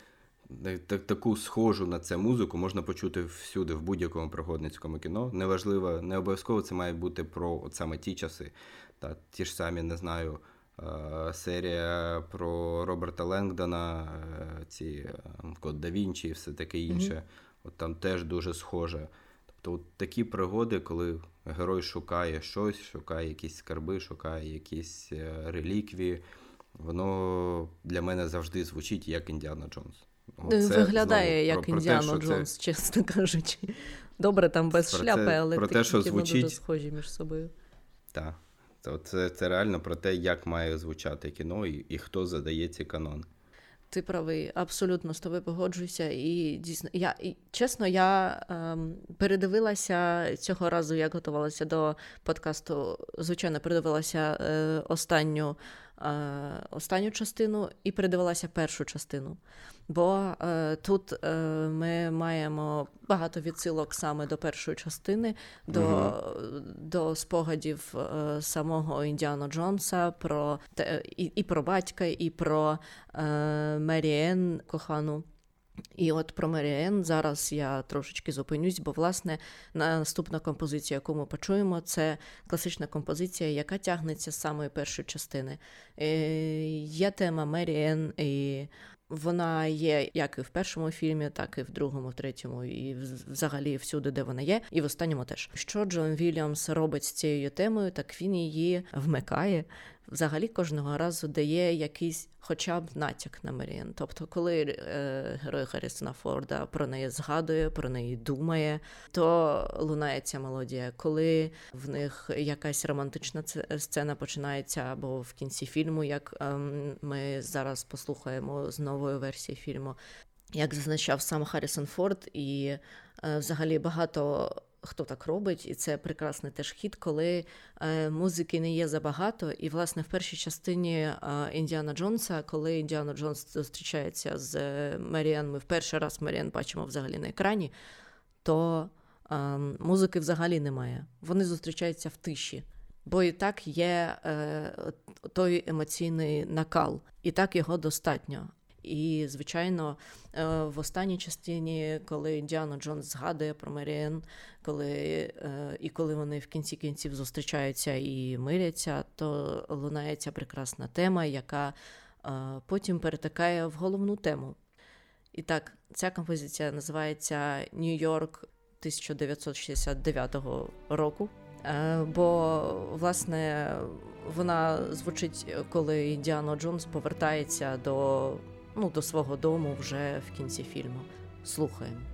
таку схожу на це музику можна почути всюди, в будь-якому пригодницькому кіно. Неважливо, не обов'язково це має бути про от саме ті часи. Та, Ті ж самі, не знаю, серія про Роберта Ленгдона, е, ці Код да Вінчі і все таке інше. Mm-hmm. От Там теж дуже схоже. Тобто от такі пригоди, коли герой шукає щось, шукає якісь скарби, шукає якісь е, реліквії, воно для мене завжди звучить як Індіана Джонс. Це, Виглядає знову, як Індіана Джонс, це... чесно <laughs> кажучи. Добре, там без про шляпи, це, але про те, що звучить... дуже схожі між собою. Так. Це, це реально про те, як має звучати кіно і, і хто задає ці канони. Ти правий, абсолютно з тобою погоджуюся. І дійсно, я і, чесно, я ем, передивилася цього разу, як готувалася до подкасту. Звичайно, передивилася е, останню останню частину і передивилася першу частину. Бо е, тут е, ми маємо багато відсилок саме до першої частини, до uh до спогадів е, самого Індіана Джонса, про те, і, і про батька, і про е, Меріен кохану. І от про Меріен зараз я трошечки зупинюсь, бо власне наступна композиція, яку ми почуємо, це класична композиція, яка тягнеться з самої першої частини. Е, є тема Меріен, і вона є як і в першому фільмі, так і в другому, в третьому, і взагалі всюди, де вона є, і в останньому теж. Що Джон Вільямс робить з цією темою, так він її вмикає взагалі кожного разу дає якийсь хоча б натяк на Меріан. Тобто, коли е, герой Гаррісона Форда про неї згадує, про неї думає, то лунає ця мелодія. Коли в них якась романтична сцена починається або в кінці фільму, як е, ми зараз послухаємо з нової версії фільму. Як зазначав сам Харрісон Форд, і е, взагалі багато хто так робить, і це прекрасний теж хід, коли е, музики не є забагато. І, власне, в першій частині е, Індіана Джонса, коли Індіана Джонс зустрічається з е, Меріан, ми в перший раз Меріан бачимо взагалі на екрані, то музики взагалі немає. Вони зустрічаються в тиші. Бо і так є е, той емоційний накал, і так його достатньо. І, звичайно, е, в останній частині, коли Діана Джонс згадує про Меріен, коли е, і коли вони в кінці кінців зустрічаються і миряться, то лунає ця прекрасна тема, яка е, потім перетикає в головну тему. І так, ця композиція називається Нью-Йорк 1969 року. Бо, власне, вона звучить, коли Індіано Джонс повертається до ну, до свого дому вже в кінці фільму. Слухаємо.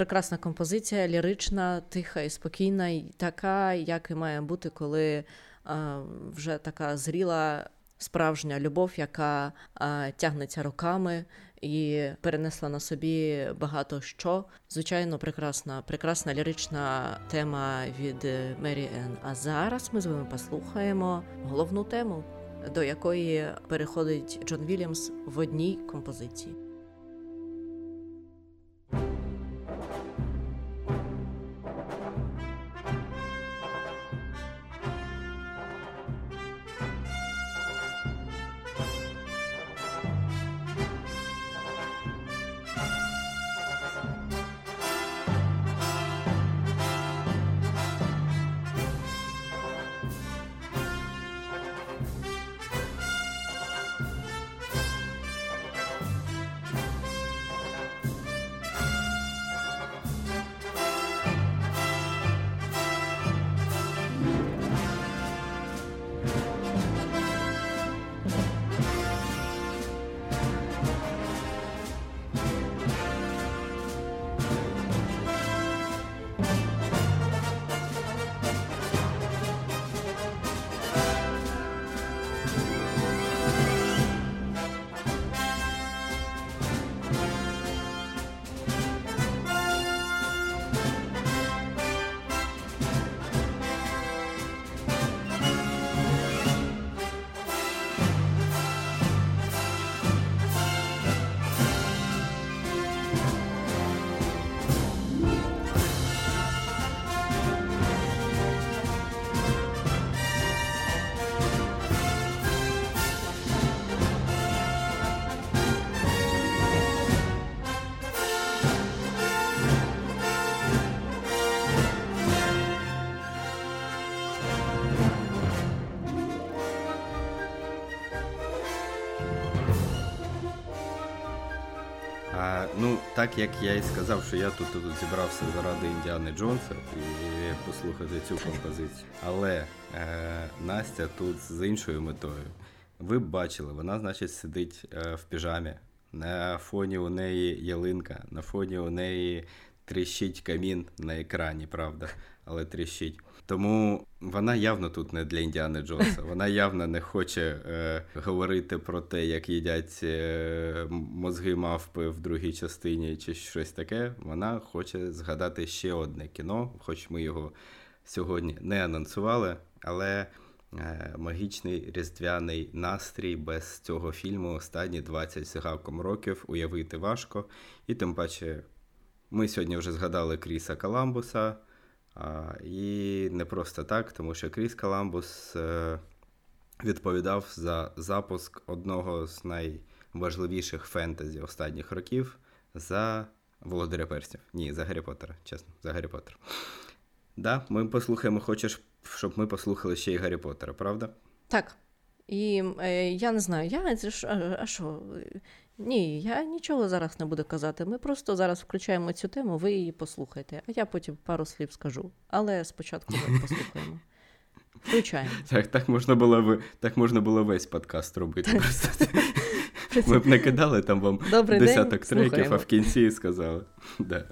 Прекрасна композиція, лірична, тиха і спокійна, і така, як і має бути, коли вже така зріла справжня любов, яка тягнеться роками. І перенесла на собі багато що. Звичайно, прекрасна, прекрасна лірична тема від Мері Енн. А зараз ми з вами послухаємо головну тему, до якої переходить Джон Вільямс в одній композиції. Так як я і сказав, що я тут, тут зібрався заради Індіани Джонса і послухати цю композицію. Але е, Настя тут з іншою метою. Ви б бачили, вона, значить, сидить е, в піжамі. На фоні у неї ялинка, на фоні у неї тріщить камін на екрані, правда, але тріщить. Тому вона явно тут не для Індіани Джонса. Вона явно не хоче е, говорити про те, як їдять е, мозги мавпи в другій частині чи щось таке. Вона хоче згадати ще одне кіно, хоч ми його сьогодні не анонсували, але е, магічний різдвяний настрій без цього фільму останні 20 з гаком років уявити важко. І тим паче, ми сьогодні вже згадали Кріса Каламбуса. І не просто так, тому що Кріс Каламбус е, відповідав за запуск одного з найважливіших фентезі останніх років за Володаря Перснів. Ні, за Гаррі Поттера, чесно, за Гаррі Поттера. Да, ми послухаємо, хочеш, щоб ми послухали ще й Гаррі Поттера, правда? Так. І е, я не знаю, я а що? Ні, я нічого зараз не буду казати. Ми просто зараз включаємо цю тему, ви її послухайте, а я потім пару слів скажу. Але спочатку ми <laughs> послухаємо. Включаємо. Так так можна було так можна було весь подкаст робити. Ми б не кидали там вам Добрий десяток день. треків, слухаємо. а в кінці сказали. Да.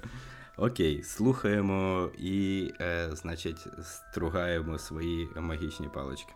Окей, слухаємо і, е, значить, стругаємо свої магічні палички.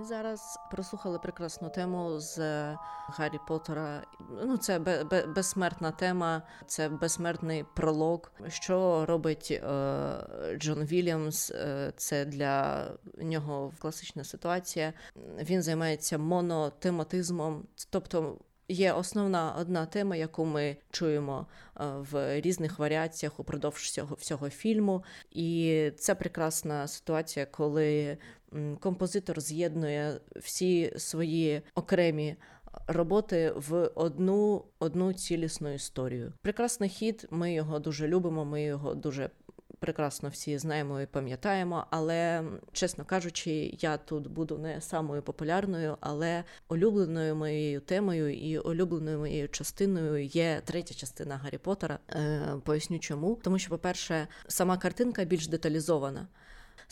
Ми зараз прослухали прекрасну тему з Гаррі Поттера. Ну, це безсмертна тема, це безсмертний пролог. Що робить е, Джон Вільямс? Е, це для нього класична ситуація. Він займається монотематизмом, тобто. Є основна одна тема, яку ми чуємо е, в різних варіаціях упродовж всього всього фільму, і це прекрасна ситуація, коли композитор з'єднує всі свої окремі роботи в одну одну цілісну історію. Прекрасний хід, ми його дуже любимо, ми його дуже. Прекрасно всі знаємо і пам'ятаємо, але чесно кажучи, я тут буду не самою популярною, але улюбленою моєю темою і улюбленою моєю частиною є третя частина Гаррі Поттера. Е, Поясню, чому тому, що, по-перше, сама картинка більш деталізована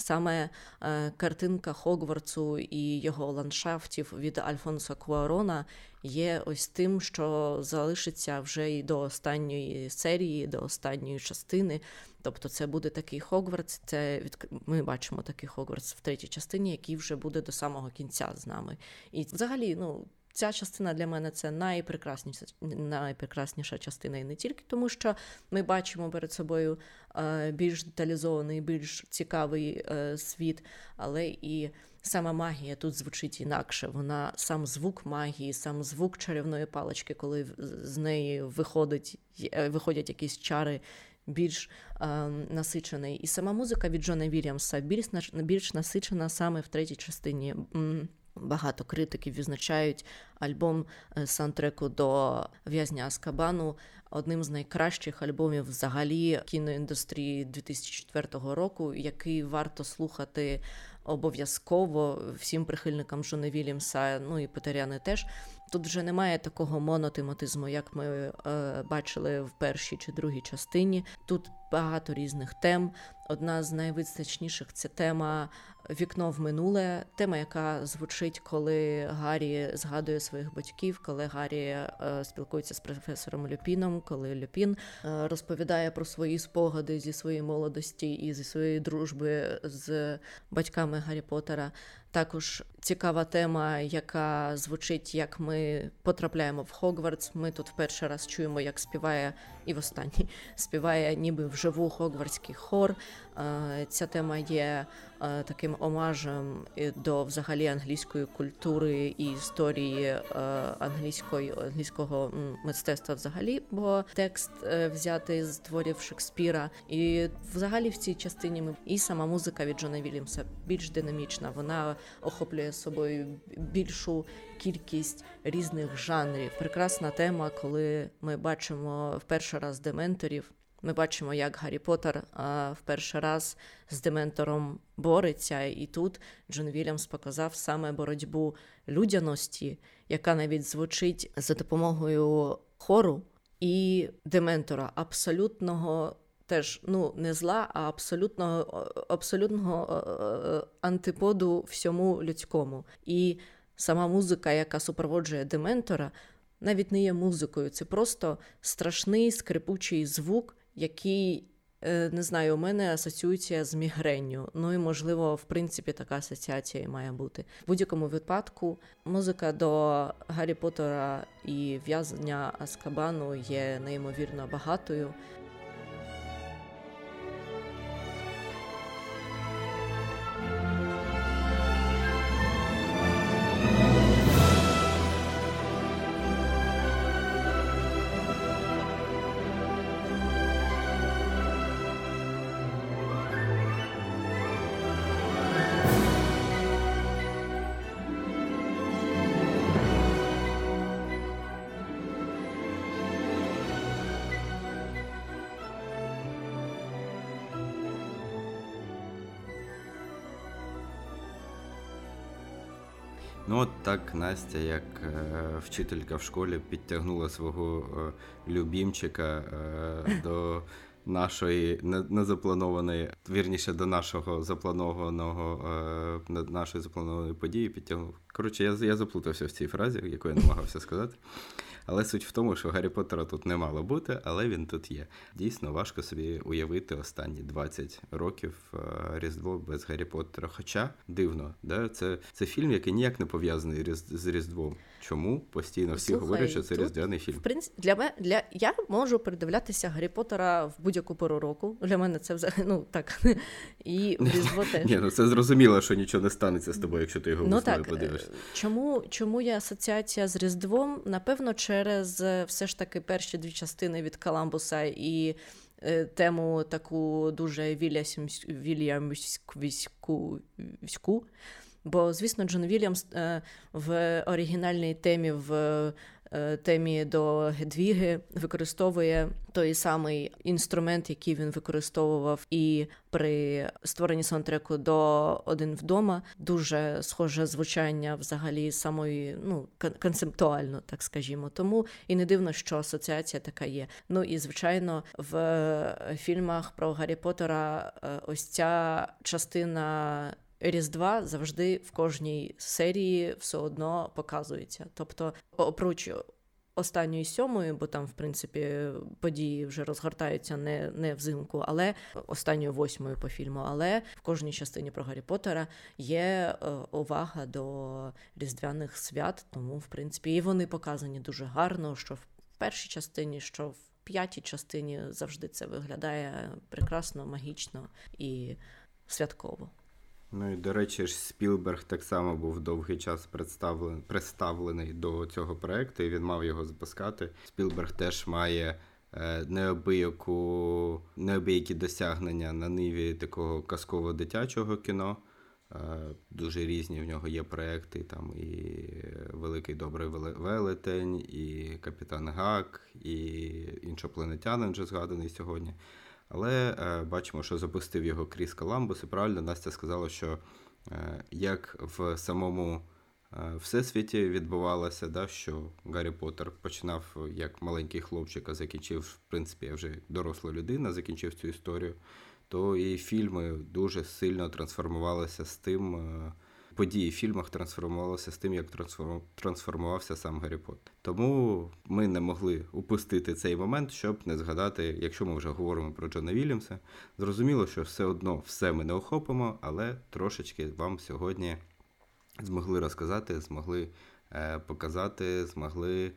саме е, картинка Хогвартсу і його ландшафтів від Альфонса Куарона є ось тим, що залишиться вже і до останньої серії, до останньої частини. Тобто, це буде такий Хогвартс. Це від ми бачимо такий Хогвартс в третій частині, який вже буде до самого кінця з нами. І взагалі, ну ця частина для мене це найпрекрасніша найпрекрасніша частина, і не тільки тому, що ми бачимо перед собою е, більш деталізований, більш цікавий е, світ, але і сама магія тут звучить інакше. Вона сам звук магії, сам звук чарівної палички, коли з неї виходить, е, виходять якісь чари. Більш е, насичений. І сама музика від Джона Вільямса більш більш насичена саме в третій частині. Багато критиків відзначають альбом сантреку саундтреку до в'язня Аскабану одним з найкращих альбомів взагалі кіноіндустрії 2004 року, який варто слухати обов'язково всім прихильникам Джона Вільямса, ну і Петеряни теж. Тут вже немає такого монотематизму, як ми е, бачили в першій чи другій частині. Тут багато різних тем. Одна з найвизначніших це тема вікно в минуле, тема, яка звучить, коли Гаррі згадує своїх батьків, коли Гаррі е, спілкується з професором Люпіном, коли Люпін е, розповідає про свої спогади зі своєї молодості і зі своєї дружби з батьками Гаррі Поттера. Також цікава тема, яка звучить, як ми потрапляємо в Хогвартс. Ми тут в перший раз чуємо, як співає і в останній співає ніби вживу Хогвартський хор. Е, ця тема є е, таким омажем до взагалі англійської культури і історії е, англійської англійського мистецтва, взагалі, бо текст взятий з творів Шекспіра. І взагалі в цій частині ми і сама музика від Джона Вільямса більш динамічна. Вона охоплює собою більшу кількість різних жанрів. Прекрасна тема, коли ми бачимо в перший раз дементорів. Ми бачимо, як Гаррі Поттер а, в перший раз з дементором бореться, і тут Джон Вільямс показав саме боротьбу людяності, яка навіть звучить за допомогою хору і дементора, абсолютного теж ну не зла, а абсолютного абсолютного е, антиподу всьому людському. І сама музика, яка супроводжує дементора, навіть не є музикою, це просто страшний скрипучий звук який. Е, не знаю, у мене асоціюється з мігренню. Ну і можливо, в принципі, така асоціація має бути. В будь-якому випадку музика до Гаррі Поттера і в'язання Аскабану є неймовірно багатою. Ну от так Настя, як е, вчителька в школі, підтягнула свого е, любімчика е, <laughs> до нашої незапланованої, вірніше до нашого запланованого е, нашої запланованої події підтягнув. Коротше, я я заплутався в цій фразі, яку я намагався сказати. Але суть в тому, що Гаррі Поттера тут не мало бути, але він тут є. Дійсно, важко собі уявити останні 20 років е, Різдво без Гаррі Поттера. Хоча дивно, да? це це фільм, який ніяк не пов'язаний з Різдвом. Чому постійно всі Слухай, говорять, що це тут, різдвяний фільм? В принципі, для мене для я можу передивлятися Гаррі Поттера в будь-яку пору року. Для мене це взагалі ну так. І <laughs> Різдво теж. Ні, ну це зрозуміло, що нічого не станеться з тобою, якщо ти його ну, так, подивишся. Чому чому є асоціація з Різдвом? Напевно, через е, все ж таки перші дві частини від Каламбуса і е, тему таку дуже вільямську. Бо, звісно, Джон Вільямс е, в оригінальній темі в Е, темі до Гедвіги використовує той самий інструмент, який він використовував і при створенні саундтреку до один вдома. Дуже схоже звучання взагалі самої ну концептуально, так скажімо. Тому і не дивно, що асоціація така є. Ну і звичайно, в фільмах про Гаррі Поттера е, ось ця частина. Різдва завжди в кожній серії все одно показується. Тобто, опроч останньої сьомої, бо там, в принципі, події вже розгортаються не не взимку, але останньою восьмою по фільму. Але в кожній частині про Гаррі Поттера є е, увага до різдвяних свят, тому в принципі і вони показані дуже гарно, що в першій частині, що в п'ятій частині завжди це виглядає прекрасно, магічно і святково. Ну і до речі, ж Спілберг так само був довгий час представлений представлений до цього проекту, і він мав його запускати. Спілберг теж має е, неабияку, неабиякі досягнення на ниві такого казково дитячого кіно. Дуже різні в нього є проекти, там і Великий Добрий Велетень, і Капітан Гак, і іншопланетянин вже згаданий сьогодні. Але е, бачимо, що запустив його Кріс Коламбус, і правильно Настя сказала, що е, як в самому е, всесвіті відбувалося, да, що Гаррі Поттер починав як маленький хлопчик, а закінчив, в принципі, вже доросла людина, закінчив цю історію, то і фільми дуже сильно трансформувалися з тим. Події в фільмах трансформувалися з тим, як трансформувався сам Гаррі Поттер. Тому ми не могли упустити цей момент, щоб не згадати, якщо ми вже говоримо про Джона Вільямса. Зрозуміло, що все одно все ми не охопимо, але трошечки вам сьогодні змогли розказати, змогли е, показати, змогли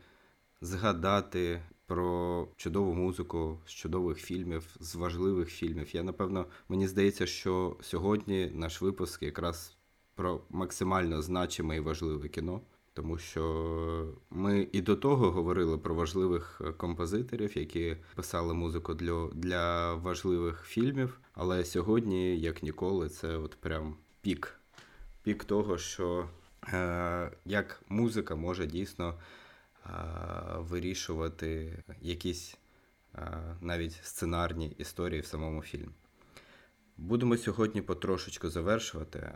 згадати. Про чудову музику з чудових фільмів, з важливих фільмів. Я напевно, мені здається, що сьогодні наш випуск якраз про максимально значиме і важливе кіно, тому що ми і до того говорили про важливих е, композиторів, які писали музику для, для важливих фільмів. Але сьогодні, як ніколи, це от прям пік. Пік того, що е, як музика може дійсно е, вирішувати якісь е, навіть сценарні історії в самому фільмі. Будемо сьогодні потрошечку завершувати.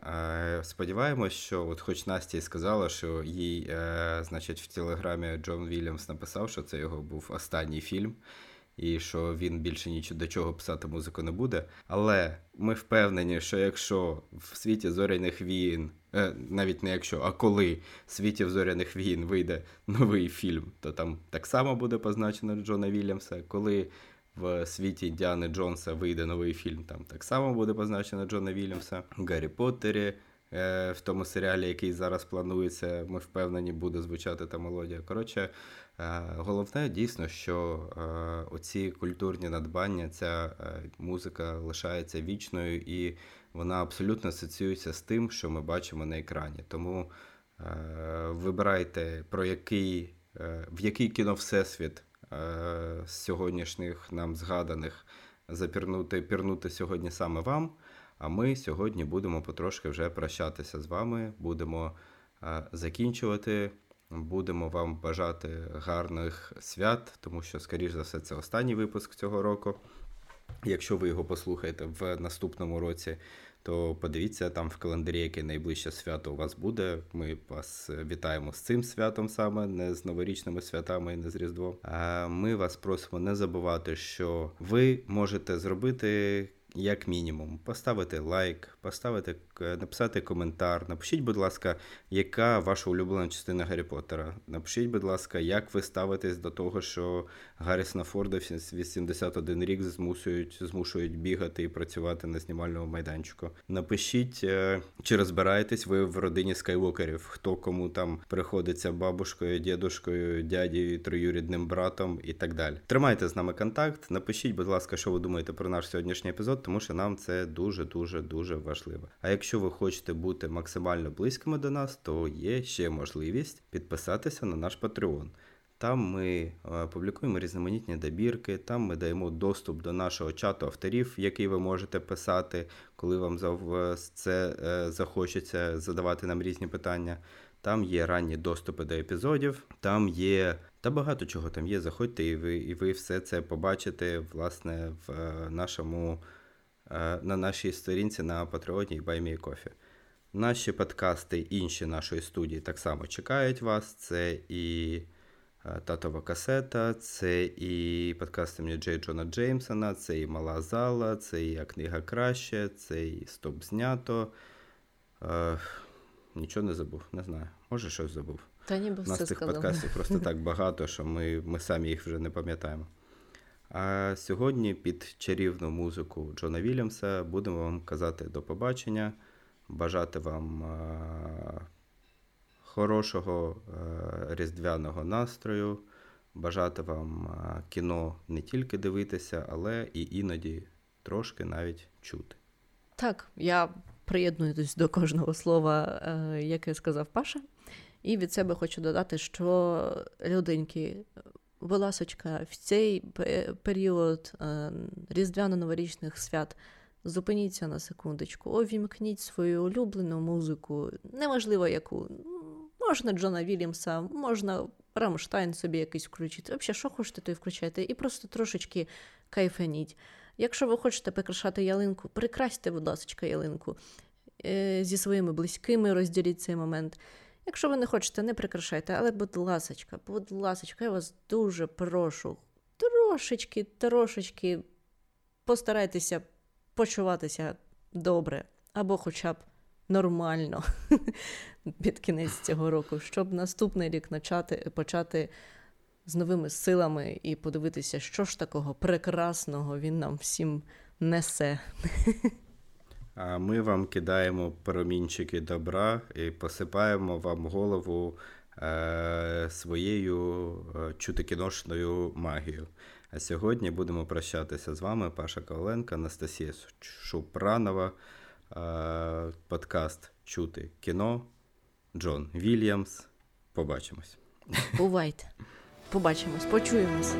Сподіваємось, що, от хоч Настя сказала, що їй, е, значить, в телеграмі Джон Вільямс написав, що це його був останній фільм, і що він більше нічого до чого писати музику не буде. Але ми впевнені, що якщо в світі зоряних війн, е, навіть не якщо, а коли в світі зоряних війн вийде новий фільм, то там так само буде позначено Джона Вільямса. Коли в світі Діани Джонса вийде новий фільм. Там так само буде позначено Джона Вільямса. Гаррі Поттері. Е, в тому серіалі, який зараз планується, ми впевнені, буде звучати та мелодія. Коротше, е, головне дійсно, що е, оці культурні надбання, ця музика лишається вічною і вона абсолютно асоціюється з тим, що ми бачимо на екрані. Тому вибирайте про який в який кіно всесвіт Е, з сьогоднішніх нам згаданих запірнути пірнути сьогодні саме вам. А ми сьогодні будемо потрошки вже прощатися з вами, будемо е, закінчувати. Будемо вам бажати гарних свят, тому що, скоріш за все, це останній випуск цього року. Якщо ви його послухаєте в наступному році, то подивіться там в календарі, яке найближче свято у вас буде. Ми вас вітаємо з цим святом саме, не з новорічними святами і не з Різдвом. А ми вас просимо не забувати, що ви можете зробити як мінімум, поставити лайк, поставити, написати коментар. Напишіть, будь ласка, яка ваша улюблена частина Гаррі Поттера. Напишіть, будь ласка, як ви ставитесь до того, що Гаррісона Форда 81 рік змушують, змушують бігати і працювати на знімальному майданчику. Напишіть, е, чи розбираєтесь ви в родині скайвокерів, хто кому там приходиться бабушкою, дідушкою, дядєю, троюрідним братом і так далі. Тримайте з нами контакт. Напишіть, будь ласка, що ви думаєте про наш сьогоднішній епізод тому що нам це дуже-дуже дуже важливо. А якщо ви хочете бути максимально близькими до нас, то є ще можливість підписатися на наш Patreon. Там ми е, публікуємо різноманітні добірки, там ми даємо доступ до нашого чату авторів, який ви можете писати, коли вам це е, захочеться задавати нам різні питання. Там є ранні доступи до епізодів, там є та багато чого там є. Заходьте, і ви і ви все це побачите власне в е, нашому Е, на нашій сторінці на Патреоні і BuyMeCoffee. Наші подкасти інші нашої студії так само чекають вас. Це і е, Татова касета, це і подкасти мені Джей Джона Джеймсона, це і Мала Зала, це і книга краще, це і Стоп знято. Е, Нічого не забув, не знаю. Може, щось забув. Та ніби У нас цих подкастів просто <laughs> так багато, що ми, ми самі їх вже не пам'ятаємо. А сьогодні під чарівну музику Джона Вільямса будемо вам казати до побачення, бажати вам хорошого різдвяного настрою, бажати вам кіно не тільки дивитися, але і іноді трошки навіть чути. Так, я приєднуюсь до кожного слова, е, яке сказав Паша. І від себе хочу додати, що люденьки, будь ласочка, в цей період е, різдвяно-новорічних свят Зупиніться на секундочку, увімкніть свою улюблену музику, неважливо яку. Можна Джона Вільямса, можна Рамштайн собі якийсь включити. Взагалі, що хочете, то й включайте. І просто трошечки кайфаніть. Якщо ви хочете прикрашати ялинку, прикрасьте, будь ласка, ялинку. Е, Зі своїми близькими розділіть цей момент. Якщо ви не хочете, не прикрашайте, але, будь ласочка, будь ласочка, я вас дуже прошу, трошечки, трошечки постарайтеся почуватися добре, або хоча б нормально <laughs> під кінець цього року, щоб наступний рік почати, почати з новими силами і подивитися, що ж такого прекрасного він нам всім несе. <laughs> А ми вам кидаємо промінчики добра і посипаємо вам голову е, своєю е, чутикіношною магією. А сьогодні будемо прощатися з вами, Паша Коваленко, Анастасія Шупранова, е, подкаст Чути кіно, Джон Вільямс. Побачимось. Бувайте. Побачимось, почуємось.